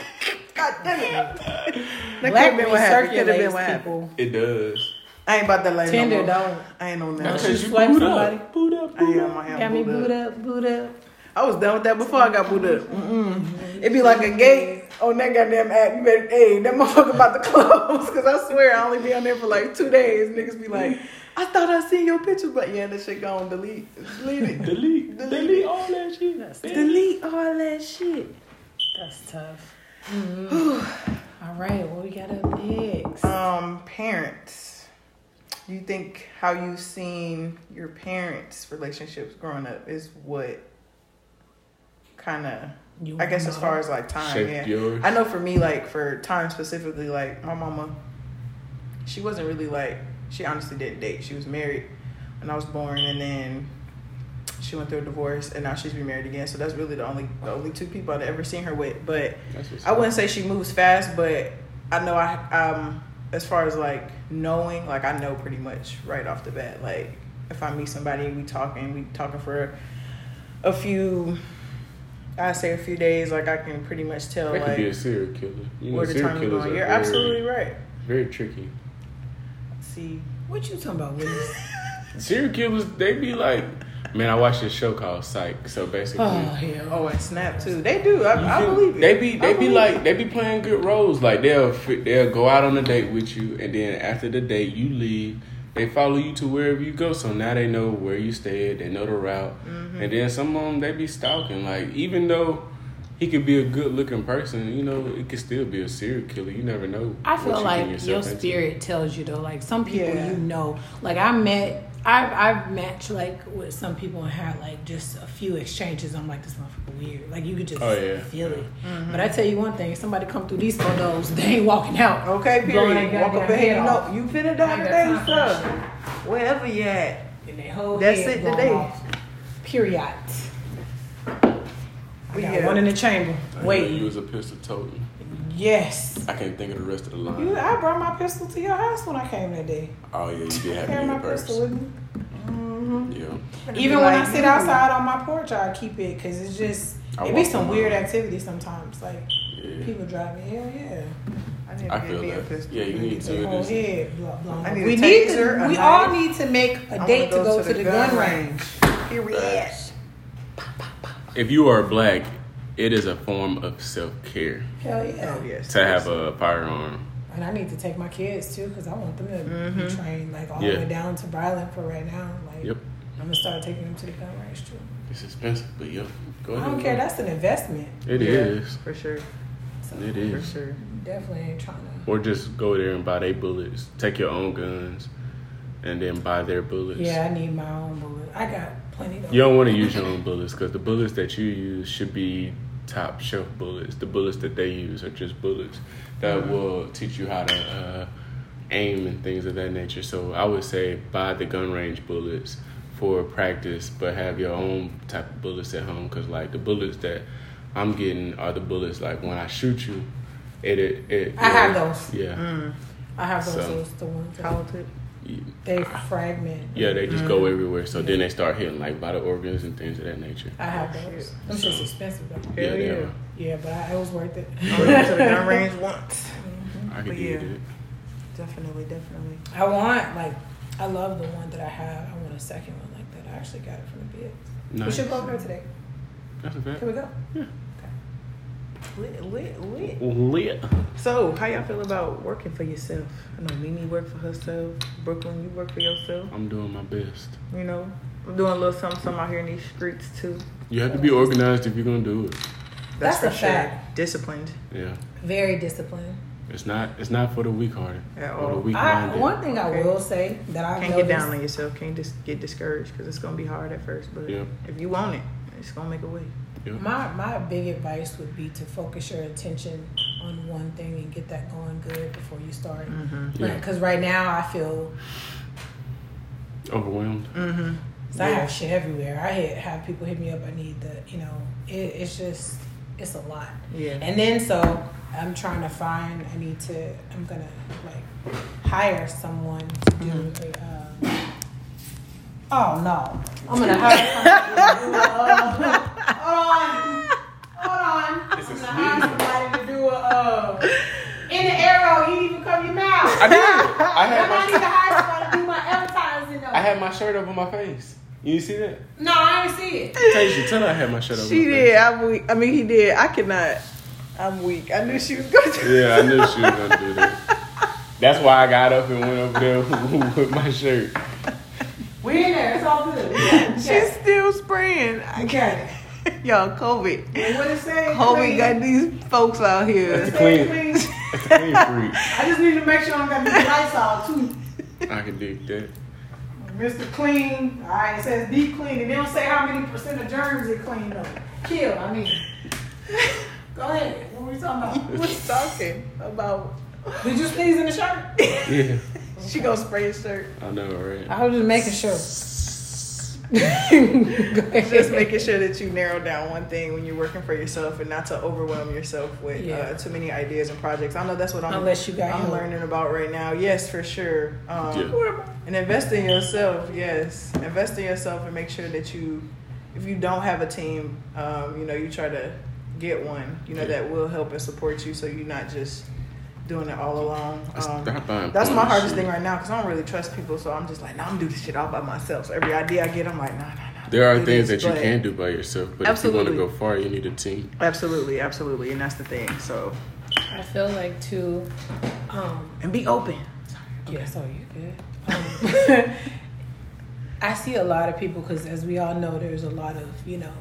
God damn it. That could Black have been what happened. Could have been recirculates happened. people. It does. I ain't about that life Tinder no more. don't. I ain't on that. you because you swipe boot somebody? up. Boot up. I Boot am. up. I am. Got me booed boot up. up, boot up. I was done with that before I got booted up. Mm-mm. It'd be like a gate on that goddamn app. You better, hey, that motherfucker about to close. Cause I swear I only be on there for like two days. Niggas be like, I thought I seen your picture, but yeah, that shit gone. Delete, delete it, Delete. Delete all that shit. delete all that shit. That's tough. All right, what we got up next? Um, parents. You think how you've seen your parents' relationships growing up is what kind of You I guess as far as like time, Shaped yeah. yours? I know for me, like for time specifically, like my mama, she wasn't really like she honestly didn't date. She was married when I was born, and then she went through a divorce, and now she's remarried again. So that's really the only the only two people I've ever seen her with. But I wouldn't say she moves fast, but I know I um as far as like knowing, like I know pretty much right off the bat. Like if I meet somebody, we talking, we talking for a few. I say a few days, like I can pretty much tell That could be a serial killer. You know, serial killers going. Are You're very, absolutely right. very tricky. See, What you talking about, Willis? Serial killers, they be like, man, I watched this show called Psych. So basically, oh hell. oh, and Snap too. They do. I, You I believe it. They be I they be like it. they be playing good roles. Like they'll they'll go out on a date with you, and then after the date, you leave. They follow you to wherever you go, so now they know where you stayed. They know the route, Mm-hmm. and then some of them they be stalking. Like even though he could be a good looking person, you know, it could still be a serial killer. You never know. I feel you like getting your yourself into. spirit tells you though. Like some people Yeah. you know. Like I met I've I've matched like with some people and had like just a few exchanges. I'm like this motherfucker weird. Like you could just Oh, yeah. feel it. Mm-hmm. But I tell you one thing, somebody come through these photos, they ain't walking out. Okay, Blowing period. their Walk up goddamn ahead. You head know, you finna die ain't today, got time for that sir. Wherever you at. And their whole That's head it blown today. off. Period. We We got here. one in the chamber. Wait. you was a pistol toting. Yes. I can't think of the rest of the line. You, I brought my pistol to your house when I came that day. oh yeah, you did I have carry me my purse. pistol with me. hmm Yeah. Even when I sit outside on my porch, I keep it because it's just I it be some around. weird activity sometimes. Like Yeah. people driving, hell yeah, I need to I feel me a that. pistol. Yeah, you need to. whole head blo- blown I off. need We need to. a We all need to make I a wanna date to go to the gun range. Period. If you are black, it is a form of self care Hell yeah. Oh yes. to have a firearm. And I need to take my kids too because I want them to Mm-hmm. be trained like all Yeah. the way down to Bryland for right now. Like Yep. I'm gonna start taking them to the gun range too. It's expensive, but yep. Go ahead. I don't care. That's an investment. It Yeah, is. for sure. So It For sure. definitely ain't trying to. Or just go there and buy their bullets. Take your own guns, and then buy their bullets. Yeah, I need my own bullets. I got plenty. You don't want to use your own bullets because the bullets that you use should be top shelf bullets. The bullets that they use are just bullets that will teach you how to uh, aim and things of that nature. So I would say buy the gun range bullets for practice, but have your own type of bullets at home because like the bullets that I'm getting are the bullets like when I shoot you, it it. it I have those. Yeah. Mm. I have those. So- those the ones that Talented. They ah. fragment. Yeah, they just go mm-hmm. everywhere. So then they start hitting like by the organs and things of that nature. I have those. Them shit's expensive though. Yeah, they yeah. are. Yeah, but I, it was worth it. I went to the gun [laughs] range once. Mm-hmm. I could But get yeah. it. Definitely, definitely. I want like I love the one that I have. I want a second one like that. I actually got it from the bids. We should go over there today. That's a fact. Can we go? Lit, lit, lit. Lit. So, how y'all feel about working for yourself? I know Mimi work for herself. Brooklyn, you work for yourself. I'm doing my best. You know, I'm doing a little something, something out here in these streets too. You have to be organized if you're gonna do it. That's for a fact. Disciplined. Yeah. Very disciplined. It's not. It's not for the weak-hearted At or the all. Weak-minded. one thing I Okay. will say that I Can't get down on yourself. Can't just get discouraged because it's gonna be hard at first. But Yep. if you want it, it's gonna make a way. Yep. My my big advice would be to focus your attention on one thing and get that going good before you start. Mm-hmm. Yeah. Because right now I feel Overwhelmed. Mm-hmm. so I have shit everywhere. I hit, have people hit me up. I need the you know it, it's just it's a lot. Yeah. And then so I'm trying to find. I need to. I'm gonna like hire someone to do Mm-hmm. a, um, Oh no. I'm gonna hire somebody to do a, uh, [laughs] hold on. Hold on. It's I'm gonna hire somebody to do a uh, in the arrow, you didn't even cover your mouth. I did. I had I need to my hire somebody to do my advertising though. I had my shirt over my face. You see that? no, I didn't see it. Tasia, tell her I had my shirt over She my did. I'm weak. I mean, he did. I cannot. I'm weak. I knew she was going to. Yeah, I knew she was gonna do that. That's why I got up and went over there [laughs] with my shirt. We in there. It's all good. We got it. We got She's it. still spraying. I got it. Y'all, COVID. What it say? COVID Clean. got these folks out here. That's the Say clean. clean. That's the clean freak. [laughs] I just need to make sure I'm gonna be nice all too. I can dig that. Mr. Clean. All right, it says deep clean. And they don't say how many percent of germs it clean though. Kill, I mean. [laughs] Go ahead. What were we talking He about? was talking about. Did you sneeze in the shirt? Yeah, [laughs] She gonna spray his shirt. I know, right? I was just making sure. [laughs] Go [laughs] ahead. Just making sure that you narrow down one thing when you're working for yourself and not to overwhelm yourself with Yeah. uh, too many ideas and projects. I know that's what I'm, Unless you got I'm help. learning about right now. Yes, for sure. Um, Yeah. And invest in yourself. Yes, invest in yourself and make sure that you, if you don't have a team, um, you know, you try to get one. You know Yeah. that will help and support you, so you're not just doing it all alone. Um, that's my hardest shit. thing right now because I don't really trust people. So I'm just like, nah, I'm doing this shit all by myself. So every idea I get, I'm like, nah, nah, nah. There are things this, that you can do by yourself, but Absolutely. if you want to go far, you need a team. Absolutely, absolutely, and that's the thing. So I feel like to Um, and be open. Yeah, so you good. Um, [laughs] I see a lot of people because, as we all know, there's a lot of you know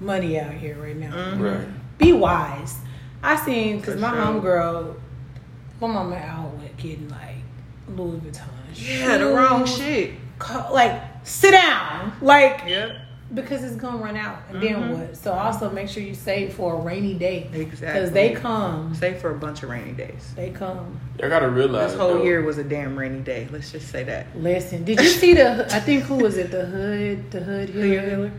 money out here right now. Mhm. Right. Be wise. I seen because For my sure. homegirl, my mama out with getting like Louis Vuitton. Yeah, the wrong shit. co- Like sit down, like Yep. because it's gonna run out, and Mhm. then what? So also make sure you save for a rainy day Exactly. because they come. Save for a bunch of rainy days. They come. I gotta realize This whole though, year was a damn rainy day. Let's just say that. Listen, did you see the? I think who was it? The hood, the hood Healer.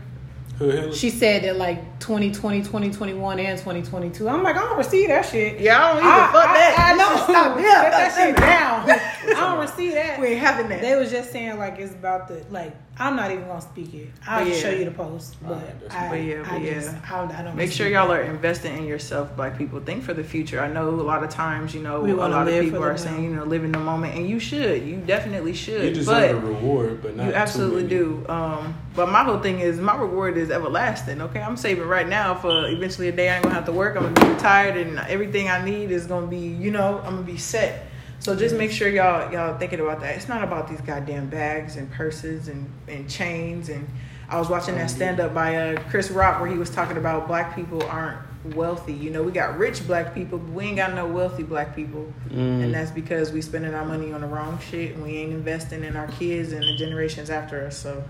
Who Hillary? She said that like 2020, 2021, and 2022. I'm like, I don't receive that shit. Yeah, I don't even I, fuck I, that. I know. Just [laughs] Stop. Shut Yeah, that shit down. [laughs] I don't receive that. We ain't having that. They was just saying like it's about the like. I'm not even gonna speak it. I'll But just show you the post, but Alright, that's I, But yeah, I but just yeah. I, I don't Make sure y'all that. are investing in yourself, black people. Think for the future. I know a lot of times, you know, We a lot of people for the are saying, you know, live in the moment, and you should. You definitely should. you deserve but a reward, but not you too absolutely many. do. Um, but my whole thing is my reward is everlasting. Okay, I'm saving right now for eventually a day I ain't gonna have to work. I'm gonna be retired, and everything I need is gonna be, you know, I'm gonna be set. So just make sure y'all y'all thinking about that. It's not about these goddamn bags and purses and, and chains. And I was watching that stand up by uh, Chris Rock where he was talking about black people aren't wealthy. You know, we got rich black people, but we ain't got no wealthy black people. Mm. And that's because we spending our money on the wrong shit and we ain't investing in our kids and the generations after us. So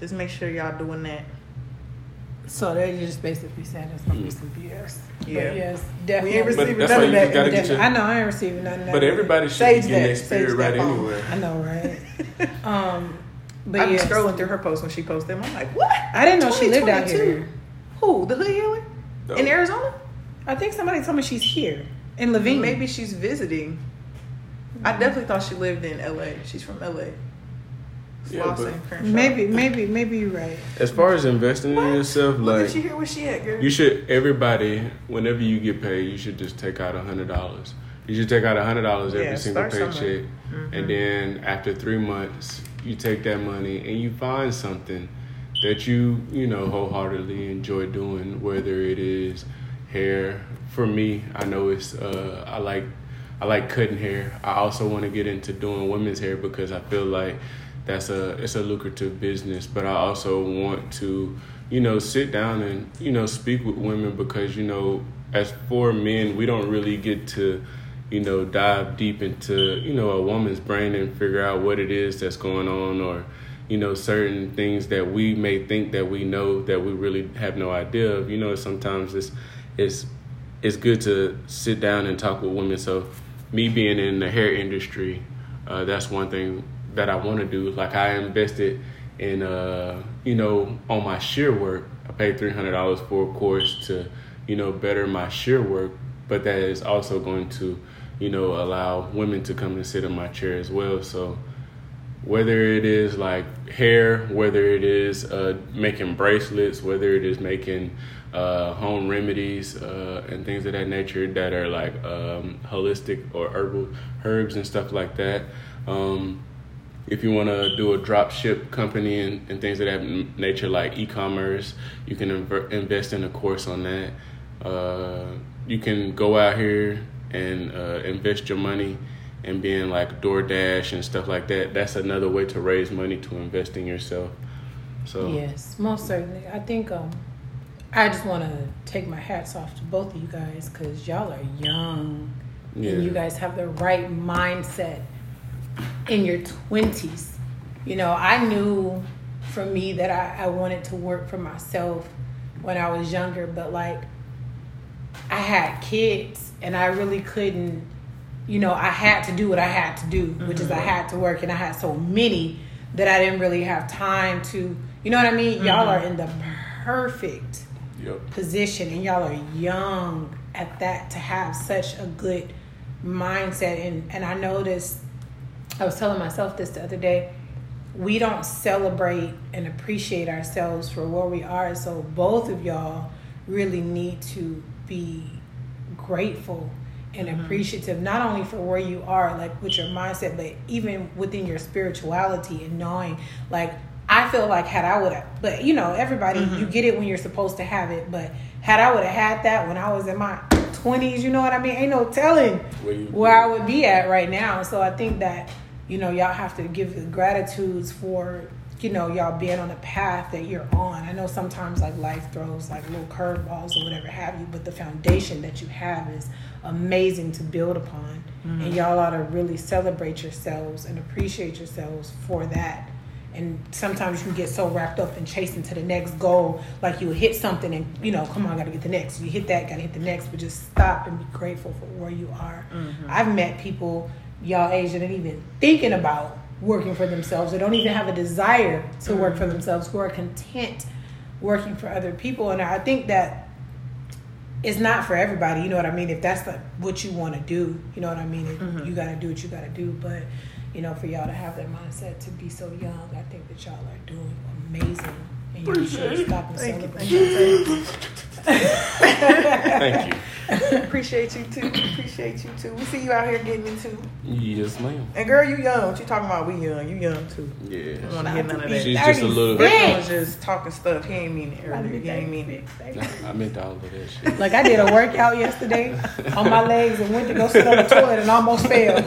just make sure y'all doing that. So they're just basically saying it's gonna be mm. some BS. Yeah. but yes, We definitely. ain't But receiving that's none why of you that. just gotta get your- I know I ain't receiving nothing. But everybody should Sage be getting that. their spirit right phone. anyway. I know, right? [laughs] um, but I be yes. scrolling through her posts when she posts them. I'm like, what? I didn't know she lived out 2022? here. Who? The Hood Healer? No. In Arizona? I think somebody told me she's here in Laveen. Mm. Maybe she's visiting. I mm. definitely thought she lived in LA. She's from LA. Yeah, Slauson, but- Crenshaw. maybe, maybe, maybe you're right. As far as investing in yourself, Look like at you here where she at, girl. You should everybody whenever you get paid, you should just take out a hundred dollars. You should take out a hundred dollars every Yeah, single start somewhere. paycheck, Mhm. and then after three months, you take that money and you find something that you you know wholeheartedly enjoy doing. Whether it is hair, for me, I know it's uh, I like I like cutting hair. I also want to get into doing women's hair because I feel like that's a it's a lucrative business. But I also want to, you know, sit down and you know speak with women because you know, as for men, we don't really get to, you know, dive deep into you know a woman's brain and figure out what it is that's going on or. You know, certain things that we may think that we know that we really have no idea of. You know, sometimes it's it's it's good to sit down and talk with women. So, me being in the hair industry, uh, that's one thing that I want to do. Like I invested in, uh, you know, on my shear work. I paid three hundred dollars for a course to, you know, better my shear work. But that is also going to, you know, allow women to come and sit in my chair as well. So, whether it is like hair, whether it is uh, making bracelets, whether it is making uh, home remedies uh, and things of that nature that are like um, holistic or herbal herbs and stuff like that. Um, if you want to do a drop ship company and, and things of that nature, like e-commerce, you can inv- invest in a course on that. Uh, you can go out here and uh, invest your money and being like DoorDash and stuff like that. That's another way to raise money to invest in yourself. So yes, most certainly. I think um, I just want to take my hats off to both of you guys because y'all are young Yeah. and you guys have the right mindset in your 20s. You know, I knew for me that I, I wanted to work for myself when I was younger, but like I had kids and I really couldn't, you know, I had to do what I had to do, which is I mm-hmm. had to work and I had so many that I didn't really have time to, you know what I mean? Y'all are mm-hmm. in the perfect Yep. position and y'all are young at that to have such a good mindset and and I noticed I was telling myself this the other day we don't celebrate and appreciate ourselves for where we are. So both of y'all really need to be grateful and mm-hmm. appreciative not only for where you are like with your mindset but even within your spirituality and knowing like I feel like had I would have but you know everybody you mm-hmm. get it when you're supposed to have it but had I would have had that when I was in my 20s you know what I mean? Ain't no telling Where where I would be at right now. So I think that you know y'all have to give the gratitudes for you know y'all being on the path that you're on. I know sometimes like life throws like little curveballs or whatever have you but the foundation that you have is amazing to build upon. Mm-hmm. And y'all ought to really celebrate yourselves and appreciate yourselves for that. And sometimes you can get so wrapped up in chasing to the next goal like you hit something and you know come on gotta get the next. You hit that gotta hit the next but just stop and be grateful for where you are. Mm-hmm. I've met people y'all Asian ain't even thinking about working for themselves or don't even have a desire to work mm. for themselves who are content working for other people. And i think that it's not for everybody you know what i mean? If that's the, what you want to do you know what i mean? If mm-hmm. you got to do what you got to do. But you know for y'all to have that mindset to be so young i think that y'all are doing amazing. And you should stop and Thank celebrate. Thank you. Thank [laughs] you. [laughs] Appreciate you too. Appreciate you too. We see you out here getting into. Yes, ma'am. And girl, you young. What you talking about? We young. You young too. Yeah. I Yeah. don't want to hear none of that. She's just a little Rick bit. was just talking stuff. He ain't mean it earlier. He ain't mean it. I meant all of that shit. Like I did a workout yesterday on my legs and went to go sit on the toilet and almost fell.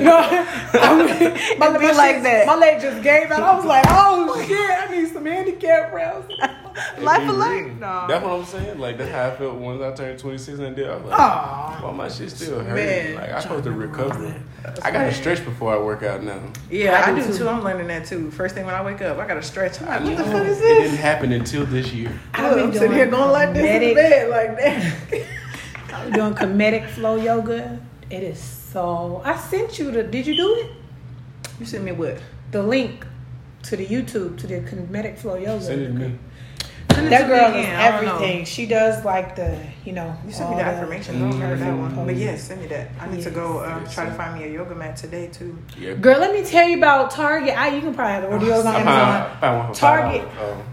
You know, I mean, [laughs] my, It my like shit- that. My leg just gave out. I was like, oh shit, I need some handicap rails. [laughs] Life It be alert. No. That's what I'm saying. Like that's how I felt once I turned 26 and did. I was like, Aw. why my shit still hurting? Man. Like I supposed to recover. I got to stretch before I work out now. Yeah, I I, do do too. too. I'm learning that too. First thing when I wake up, I gotta stretch. I'm like, what the fuck is this? It didn't happen until this year. I've been I'm sitting here doing going like this in the bed like that. I'm doing Kemetic flow yoga. It is so. I sent you the. Did you do it? You sent me what? The link to the YouTube to the Kemetic flow yoga. Send it to me. Send it That to girl is again. I everything. She does like the, you know. You sent me all the affirmations. I don't heard that one. But yes, send me that. I need to go um, Yes. try to find me a yoga mat today too. Yeah. Girl, let me tell you about Target. I you can probably have the order [laughs] yours on Amazon. found, I found one for Target.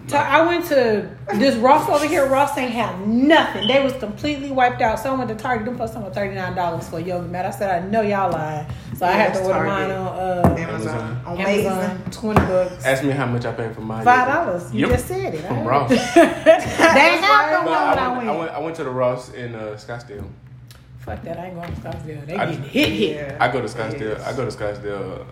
$5. Ta- I went to this Ross over here. Ross ain't have nothing. They was completely wiped out. So I went to Target. Them plus something thirty nine dollars for a yoga mat. I said I know y'all lying. So I Yeah, had to order Target. mine on uh, Amazon. Amazon. Amazing. Amazon. Twenty bucks. Ask me how much I paid for mine. Five dollars. You Yep. just said it. From I- Ross. [laughs] They ain't have no No, one when I, I went, I went. went. I went to the Ross in uh, Scottsdale. Fuck that. I ain't going to Scottsdale. They I- getting hit hit. Yeah. I go to Scottsdale. Yes. I go to Scottsdale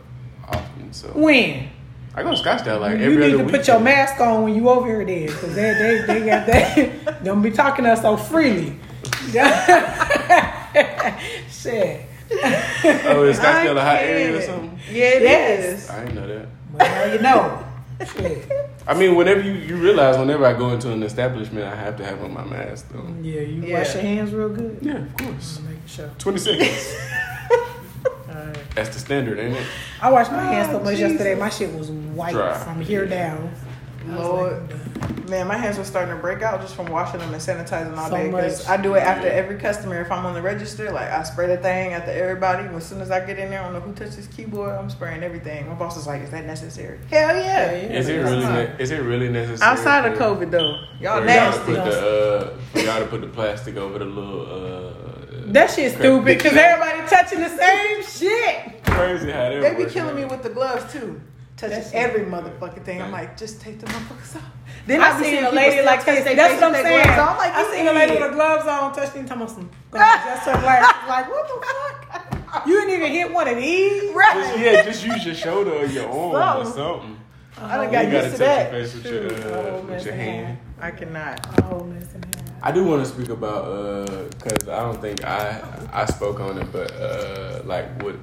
often. So When? I go to Scottsdale like you every need to put your mask on when you over here then, because they, they, they got that. [laughs] Don't be talking to us so freely. [laughs] Shit. Oh, is [laughs] Scottsdale a hot area or something? Yeah, it Yes. is. I didn't know that. Well, now you know. Shit. I mean, whenever you, you realize whenever I go into an establishment, I have to have on my mask though. Yeah, you Yeah. wash your hands real good. Yeah, of course. Make sure. Twenty seconds. Alright. That's the standard, ain't it? I washed my hands so Oh, much yesterday. My shit was white Dry. from here down. Lord. like, Man, my hands were starting to break out just from washing them and sanitizing all So day. Because. I do it after Yeah. every customer. If I'm on the register, like I spray the thing after everybody. As soon as I get in there, I don't know who touched this keyboard. I'm spraying everything. My boss is like, "Is that necessary?" Hell yeah. Yeah, yeah. Is it really? Ne- is it really necessary? Outside of COVID though, y'all for nasty. Y'all to put the, uh, y'all to put the plastic over the little. Uh, That shit crap- stupid because everybody touching the same shit. crazy how that They be killing out. me with the gloves too. Touching That's- every motherfucking thing. I'm like, just take the motherfuckers off. Then I be seen seeing a lady like touch this. their That's what I'm with their saying. gloves on. I'm like, I seen a lady with "Yeah." her gloves on, touching talking some just her [laughs] glasses. Like, what the fuck? You didn't even hit one of these. Just, yeah, just use your shoulder or your arm or Something. something. I done You got gotta used touch to that. your face with your, uh, oh, with your man. hand. I cannot. Oh, listen here. I do want to speak about because I don't think I I spoke on it, but uh, like with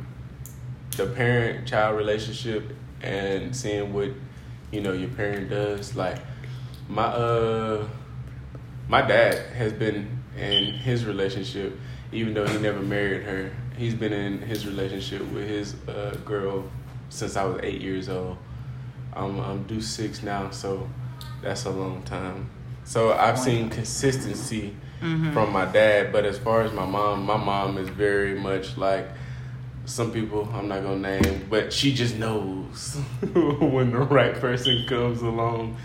the parent child relationship and seeing what you know your parent does. Like my uh my dad has been in his relationship, even though he never married her. He's been in his relationship with his uh, girl since I was eight years old. I'm I'm due six now, so that's a long time. So I've seen consistency from my dad, but as far as my mom, my mom is very much like some people I'm not gonna name, but she just knows [laughs] when the right person comes along.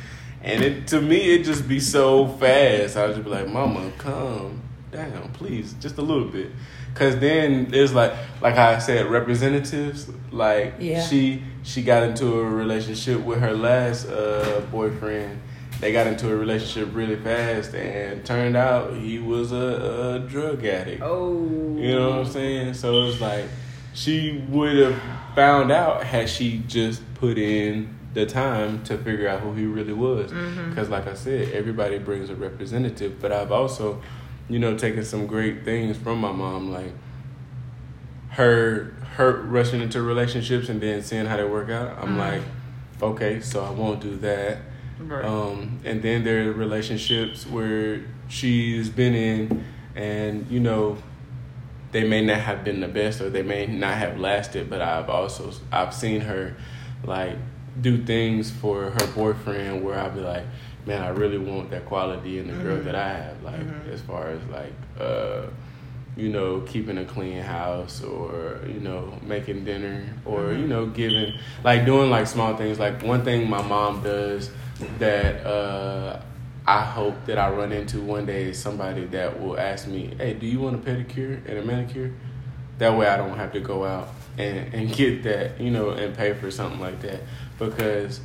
And it to me it just be so fast. I just be like, Mama, come down, please, just a little bit. Cause then there's like like I said, representatives, like Yeah. she she got into a relationship with her last uh, boyfriend. They got into a relationship really fast and turned out he was a, a drug addict. Oh. You know what I'm saying? So it's like she would have found out had she just put in the time to figure out who he really was. Mm-hmm. Because, like I said, everybody brings a representative. But I've also, you know, taken some great things from my mom, like her her rushing into relationships and then seeing how they work out. I'm mm-hmm. like, okay, so I won't do that. Right. Um, and then there are relationships where she's been in, and you know, they may not have been the best or they may not have lasted. But I've also I've seen her like do things for her boyfriend where I'd be like, man, I really want that quality in the girl that I have. Like as far as like uh, you know, keeping a clean house or, you know, making dinner or, you know, giving, like doing like small things. Like one thing my mom does that uh, I hope that I run into one day is somebody that will ask me, hey, do you want a pedicure and a manicure? That way I don't have to go out and, and get that, you know, and pay for something like that. Because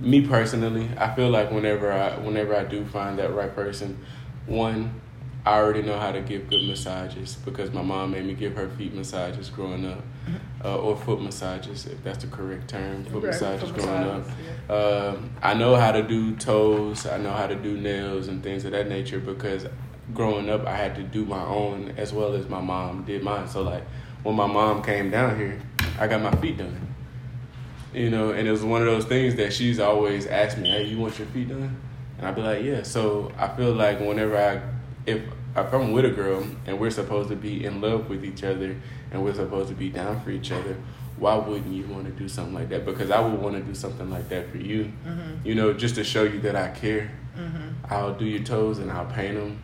me personally, I feel like whenever I whenever I do find that right person, one, I already know how to give good massages because my mom made me give her feet massages growing up, uh, or foot massages if that's the correct term. Foot Right, massages foot growing massages, up. Um, I know how to do toes. I know how to do nails and things of that nature because growing up I had to do my own as well as my mom did mine. So like when my mom came down here, I got my feet done. You know, and it was one of those things that she's always asked me, "Hey, you want your feet done?" And I'd be like, "Yeah." So I feel like whenever I, if if I'm with a girl and we're supposed to be in love with each other and we're supposed to be down for each other, why wouldn't you want to do something like that? Because I would want to do something like that for you. Mm-hmm. You know, just to show you that I care. Mm-hmm. I'll do your toes and I'll paint them.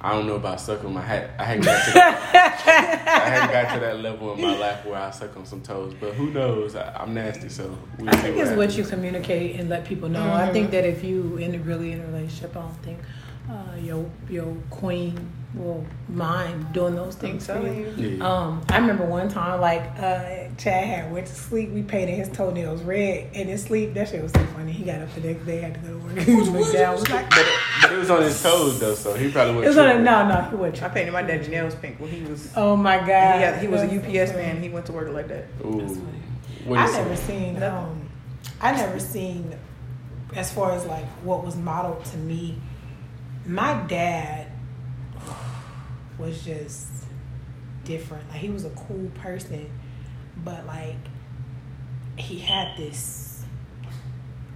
I don't know about sucking my hat. I hadn't got to that, [laughs] I hadn't got to that level in my life where I suck on some toes. But who knows? I, I'm nasty, so we'll I see think it's what you communicate and let people know. I think mm-hmm. that if you in a, really in a relationship, I don't think uh, your your queen will mind doing those I'm things for you. you. Yeah. Um, I remember one time, like uh, Chad had went to sleep. We painted his toenails red, and his sleep. That shit was so funny. He got up the next day, had to go to work. [laughs] He went down. Was like, But, but it was on his toes though, so he probably it wouldn't. was on a no, no. He wasn't. I painted my dad's nails pink when he was. Oh my god. He, had, he was a UPS funny. man. He went to work like that. Ooh. That's funny. What I is never it? seen. Um, I never seen, as far as like what was modeled to me. My dad was just different. Like he was a cool person, but like he had this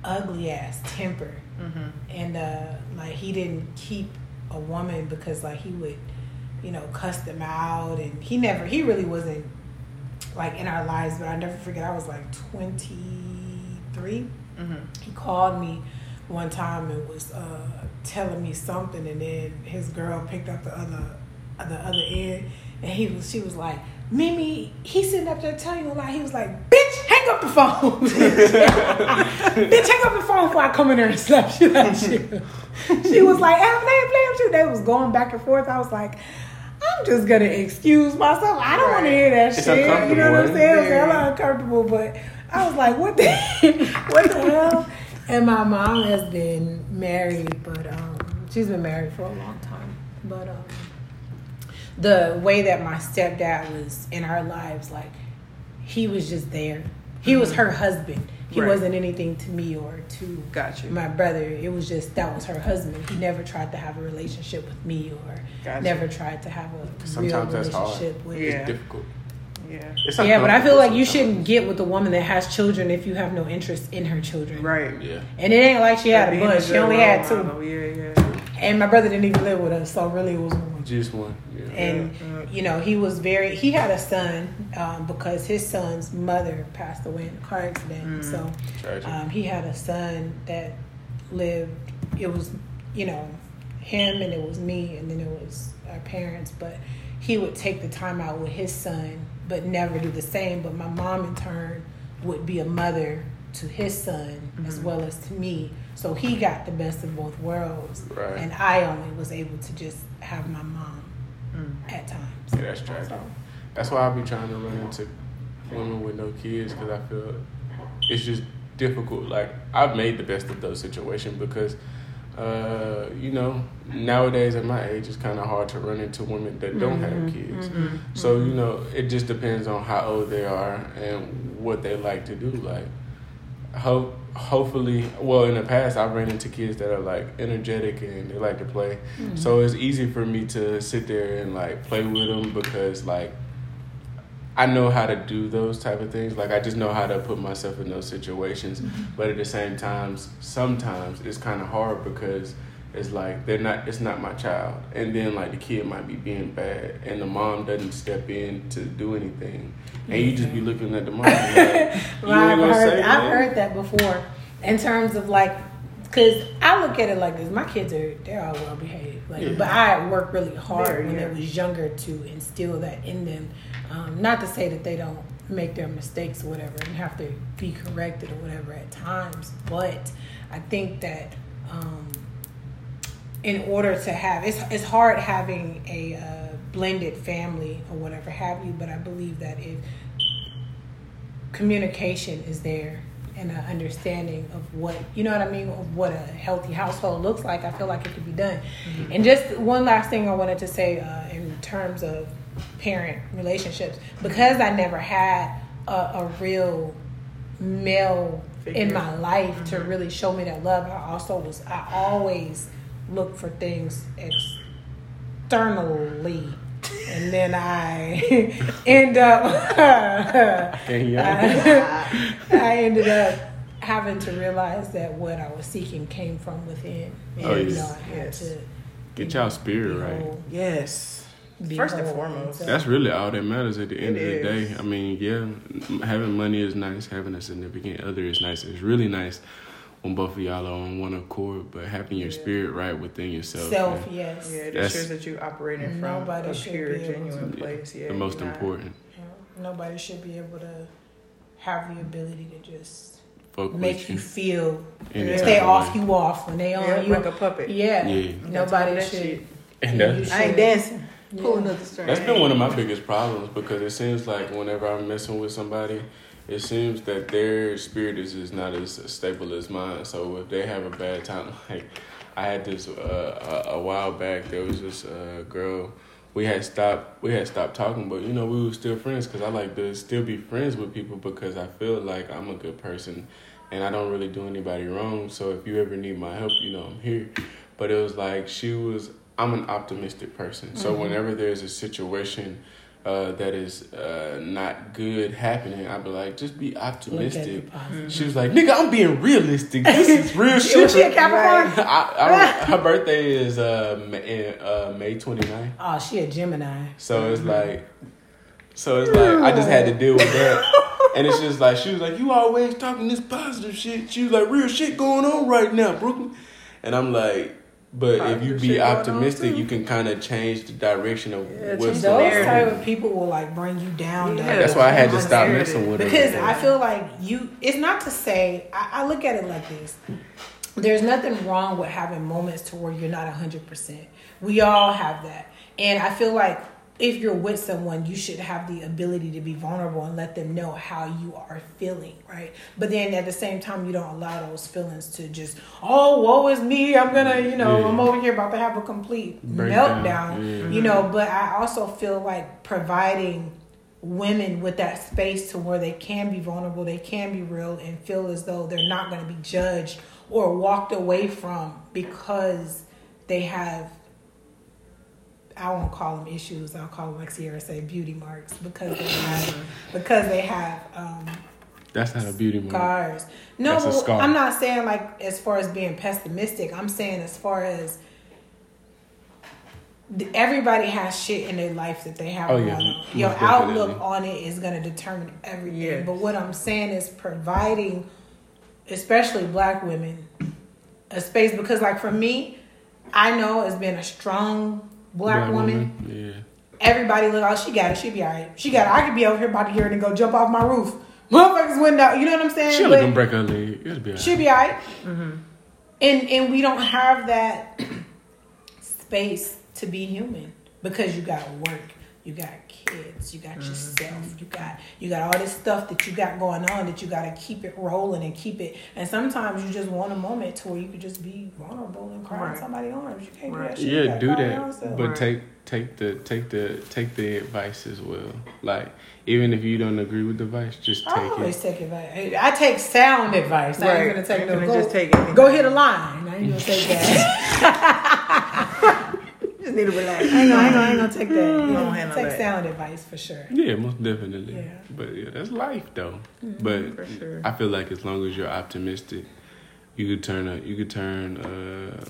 ugly ass temper, Mm-hmm. and uh, like he didn't keep a woman because like he would, you know, cuss them out, and he never. He really wasn't like in our lives, but I never forget I was like 23. Mm-hmm. He called me one time and was uh, telling me something, and then his girl picked up the other the other end, and he was she was like. Mimi, he sitting up there telling you a lie. He was like, "Bitch, hang up the phone. [laughs] Bitch, hang up the phone before I come in there and slap you [laughs] like shit." She was like, "I'm playing, playing too." They was going back and forth. I was like, "I'm just gonna excuse myself. I don't want to hear that It's shit." You know what I'm uncomfortable, saying? It was Very. hella uncomfortable, but I was like, "What the, [laughs] what the hell?" And my mom has been married, but um, she's been married for a long time. But um, the way that my stepdad was in our lives, like he was just there. He was her husband. He Right. wasn't anything to me or to Got you. my brother. It was just that was her husband. He never tried to have a relationship with me or Gotcha. never tried to have a real Sometimes that's hard. relationship with Yeah. It's difficult. Yeah. It's yeah, but I feel like you shouldn't get with a woman that has children if you have no interest in her children. Right. Yeah. And it ain't like she had a bunch. She only had two. Yeah, yeah. And my brother didn't even live with us, so really it was one. Just one. Yeah. And Yeah. you know, he was very. He had a son um, because his son's mother passed away in a car accident. Mm. So um, he had a son that lived. It was you know him, and it was me, and then it was our parents. But he would take the time out with his son, but never do the same. But my mom, in turn, would be a mother to his son as Mhm. well as to me. So he got the best of both worlds, Right. and I only was able to just have my mom Mm. at times. Yeah, that's tragic. So, That's why I be trying to run into women with no kids because I feel it's just difficult. Like I've made the best of those situations because, uh, you know, nowadays at my age, it's kind of hard to run into women that don't Mm-hmm. have kids. Mhm. So you know, it just depends on how old they are and what they like to do. Like, hope hopefully, well, in the past, I've ran into kids that are like energetic and they like to play. So it's easy for me to sit there and like play with them because like I know how to do those type of things. Like I just know how to put myself in those situations. Mm-hmm. But at the same time, sometimes it's kind of hard because it's like they're not. It's not my child, and then like the kid might be being bad, and the mom doesn't step in to do anything, and you just be looking at the mom. Like, [laughs] Well, I've heard, I've heard that before in terms of like, because I look at it like this. My kids are they're all well behaved, like, Yeah. but I work really hard Very, when yeah. they was younger to instill that in them. Um, not to say that they don't make their mistakes or whatever and have to be corrected or whatever at times, but I think that. Um, in order to have it's it's hard having a uh, blended family or whatever have you but i believe that if communication is there and an understanding of what you know what i mean of what a healthy household looks like i feel like it could be done. And just one last thing i wanted to say uh, in terms of parent relationships because i never had a, a real male in my life to really show me that love i also was i always look for things externally and then i [laughs] end up And. [laughs] I, I ended up having to realize that what I was seeking came from within. Oh, and, Oh, you know, I had Yes. to Get y'all spirit right. Yes. be First and foremost. so- That's really all that matters at the end It of the is. day. I mean, yeah, having money is nice. Having a significant other is nice. It's really nice when both of y'all are on one accord. But having your Yeah. spirit right within yourself, self, man, yes. Yeah, it That's- shows that you're operating from Nobody a should pure, genuine place. Yeah, the most you're not- important. Yeah. Nobody should be able to have the ability to just Fuck make you you. feel any if they off you off when they on Yeah, you. like a puppet. yeah. Yeah. Nobody should. shit. And you that, should- I ain't dancing. Yeah. Pulling up the string. that's been one of my biggest problems because it seems like whenever I'm messing with somebody, it seems that their spirit is just not as stable as mine. So if they have a bad time, [laughs] like I had this uh, a, a while back, there was this uh, girl. We had stopped. We had stopped talking, but you know we were still friends because I like to still be friends with people because I feel like I'm a good person, and I don't really do anybody wrong. So if you ever need my help, you know I'm here. But it was like she was. I'm an optimistic person, so whenever there's a situation uh, that is uh, not good happening, I'd be like, just be Look at the optimistic. She was like, "Nigga, I'm being realistic. This is [laughs] real shit." she a Capricorn? [laughs] I, I, her birthday is uh, May, uh, May 29th. Oh, she a Gemini. So it's like, so it's like I just had to deal with that. [laughs] and it's just like she was like, "You always talking this positive shit." She was like, "Real shit going on right now, Brooklyn," and I'm like. But if you be shit going on, optimistic, you can kind of change the direction of Yeah, what's change the Those narrative. type of people will like bring you down. Yeah. down, That's why I had to stop down. messing with it Because I feel like you, it's not to say, I, I look at it like this. There's nothing wrong with having moments to where you're not 100%. We all have that. And I feel like if you're with someone, you should have the ability to be vulnerable and let them know how you are feeling, right? But then at the same time, you don't allow those feelings to just, oh, woe is me. I'm gonna, you know, Yeah. I'm over here about to have a complete Breakdown. meltdown, Yeah. you know. But I also feel like providing women with that space to where they can be vulnerable, they can be real, and feel as though they're not going to be judged or walked away from because they have. I won't call them issues. I'll call them like Sierra say beauty marks because they have because they have um, That's not a beauty mark. scars. No, That's a but scar. I'm not saying like as far as being pessimistic. I'm saying as far as everybody has shit in their life that they have Oh, yeah, on. most Your definitely. outlook on it is going to determine everything. Yes. But what I'm saying is providing, especially black women, a space because like for me, I know it's been a strong black, woman, Yeah. everybody look, oh, she got it. She be all right. She got it. I could be over here about to hear it and go jump off my roof. Motherfuckers window. You know what I'm saying? She'll But gonna break her leg. It'll be alright. she'll be all right. Mm-hmm. And, and we don't have that [clears throat] space to be human because you got work, you got kids, you got yourself, mm-hmm. you got you got all this stuff that you got going on that you got to keep it rolling and keep it. And sometimes you just want a moment to where you could just be vulnerable and cry in Right. somebody's arms. You can't do that shit. Yeah, do cry your own that, but Right. take take the take the take the advice as well. Like even if you don't agree with the advice, just I take always it. take advice. I take sound advice. I ain't gonna take no gonna go, just take anything. go hit a line. I ain't gonna take that. [laughs] Just need to relax. I ain't gonna, I ain't gonna, I ain't gonna take that. You know, Don't handle take that. sound advice for sure. Yeah, most definitely. Yeah. But yeah, that's life though. Mm-hmm. But For sure. I feel like as long as you're optimistic, you could turn a you could turn uh,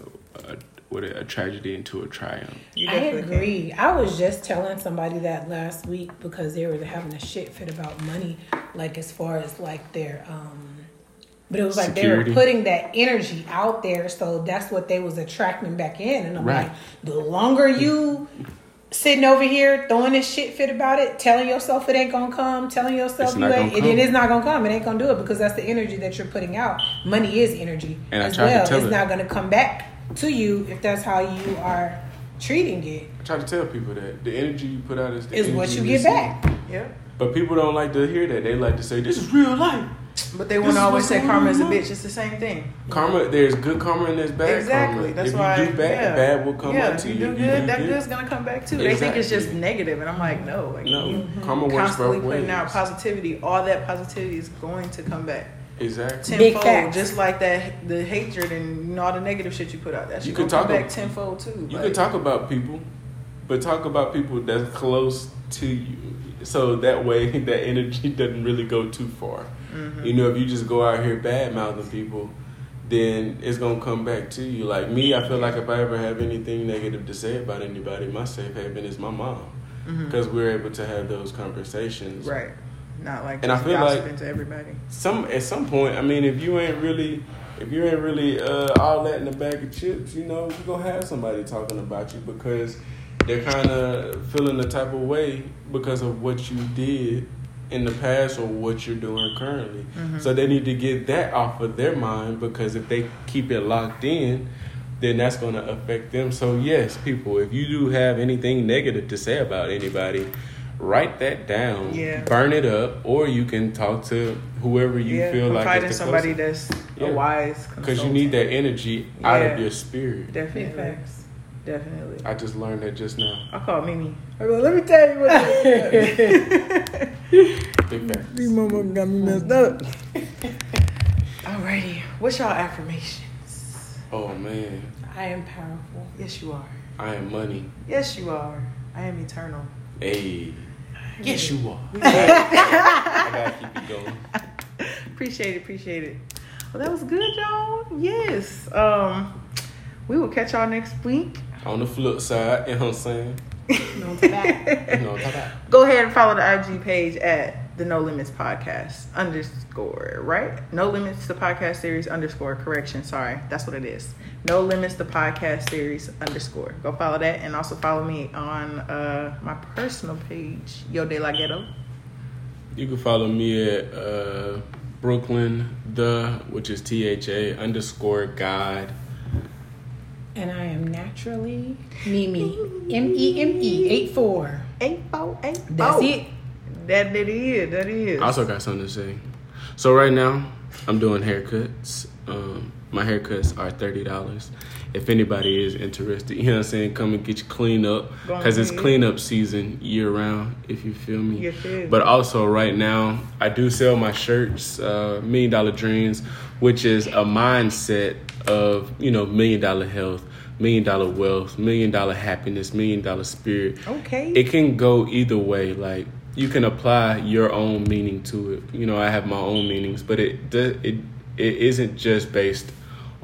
a what a, a tragedy into a triumph. You I definitely can. agree. I was just telling somebody that last week because they were having a shit fit about money, like as far as like their um but it was like Security. they were putting that energy out there, so that's what they was attracting back in. And I'm Right. like, the longer you sitting over here throwing this shit fit about it, telling yourself it ain't gonna come, telling yourself It's you ain't, gonna it, it come. not gonna come, it ain't gonna do it because that's the energy that you're putting out. Money is energy And I as tried to well. tell It's her. not gonna come back to you if that's how you are treating it. I try to tell people that the energy you put out is the Is what energy you get receive. back. Yeah. But people don't like to hear that. They like to say this is real life. But they This want is to always say going karma is a bitch. It's the same thing. Karma, there's good karma and there's bad exactly. karma. That's if why. you do bad, yeah. bad will come yeah, back to you you. do If good, do that good- good's gonna come back too. They think it's just negative, and I'm like, no. Like, No, you karma works constantly both putting ways. out positivity. All that positivity is going to come back Exactly. Big tenfold. facts. Just like that, the hatred and you know, all the negative shit you put out. That You shit could gonna come talk back ab- tenfold too. You Like, can talk about people, but talk about people that's close to you. So that way, [laughs] that energy doesn't really go too far. Mm-hmm. You know, if you just go out here bad mouthing people, then it's gonna come back to you. Like me, I feel like if I ever have anything negative to say about anybody, my safe haven is my mom, because we're able to have those conversations. right, not like And I feel like- gossiping to everybody. Some at some point, I mean, if you ain't really, if you ain't really uh, all that in a bag of chips, you know, you're gonna have somebody talking about you because they're kind of feeling the type of way because of what you did in the past or what you're doing currently. Mm-hmm. So they need to get that off of their mind because if they keep it locked in, then that's going to affect them. So yes, people, if you do have anything negative to say about anybody, write that down, Yeah. burn it up, or you can talk to whoever you yeah, feel like confide in is the somebody that's Yeah. a wise because you need that energy out of your spirit. Definitely, facts. Definitely. I just learned that just now. I call Mimi. I go, let me tell you what. [laughs] Big facts. These motherfuckers got me messed up. Alrighty, what's y'all affirmations? Oh man, I am powerful. Yes, you are. I am money. Yes, you are. I am eternal. Hey, yes you are. [laughs] I [laughs] gotta keep it going. appreciate it, appreciate it. Well, that was good, y'all. Yes. Um, we will catch y'all next week. On the flip side, you know what I'm saying? No to that. You know, ta-da. Go ahead and follow the IG page at the No Limits podcast underscore, right? No Limits the podcast series underscore correction. Sorry, that's what it is. No Limits the podcast series underscore. Go follow that and also follow me on uh, my personal page, Yo De La Ghetto. You can follow me at uh, Brooklyn the, which is T H A underscore God. And I am naturally Mimi. M E M E eight four. Eight four eight four. That's it. That that is. That is. I also got something to say. So right now, I'm doing haircuts. Um, my haircuts are thirty dollars. If anybody is interested, you know what I'm saying, come and get your clean up because it's ahead. cleanup season year round. If you feel me. You feel me. But also right now, I do sell my shirts, uh, Million Dollar Dreams, which is a mindset of you know million dollar health, million dollar wealth, million dollar happiness, million dollar spirit. Okay. it can go either way. Like you can apply your own meaning to it. You know i have my own meanings but it it it isn't just based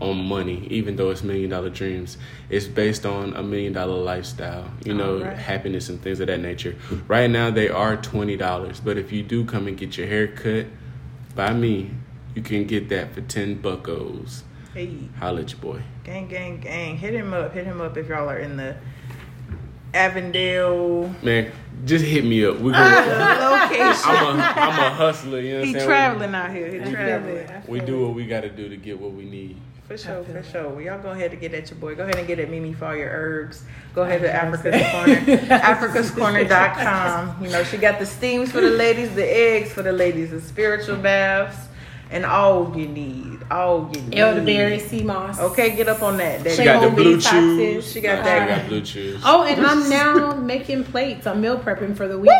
on money even though it's million dollar dreams. It's based on a million dollar lifestyle you know Alright. happiness and things of that nature. Right now they are $20 but if you do come and get your hair cut by me you can get that for 10 buckos hey. holla at your boy Gang, gang, gang. Hit him up. Hit him up if y'all are in the Avondale man just hit me up we're [laughs] Ah. gonna location. I'm a, I'm a hustler you know what he I'm saying? traveling out here. He I feel traveling. We do what we got to do to get what we need. For sure, for sure. Well, y'all go ahead and get at your boy. Go ahead and get at Mimi for all your herbs. Go ahead to I Africa's Corner. [laughs] AfricasCorner.com. You know, she got the steams for the ladies, the eggs for the ladies, the spiritual baths, and all you need. All you need. Elderberry, sea moss. Okay, get up on that. that She got the blue bee chews. She got I that. got blue chews. Oh, and I'm now making plates. I'm meal prepping for the week.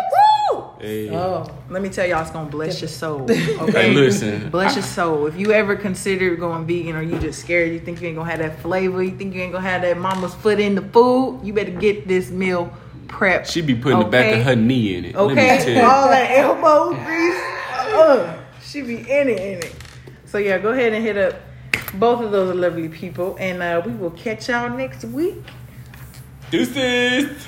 Hey. Oh, Let me tell y'all, it's gonna bless your soul. [laughs] Okay, Hey, listen. bless your soul. If you ever consider going vegan, or you just scared, you think you ain't gonna have that flavor, you think you ain't gonna have that mama's foot in the food, you better get this meal prep. She be putting the back of her knee in it. Let me Okay, tell you. all that elbow grease, uh, she be in it, in it. So yeah, go ahead and hit up both of those lovely people, and uh, we will catch y'all next week. Deuces.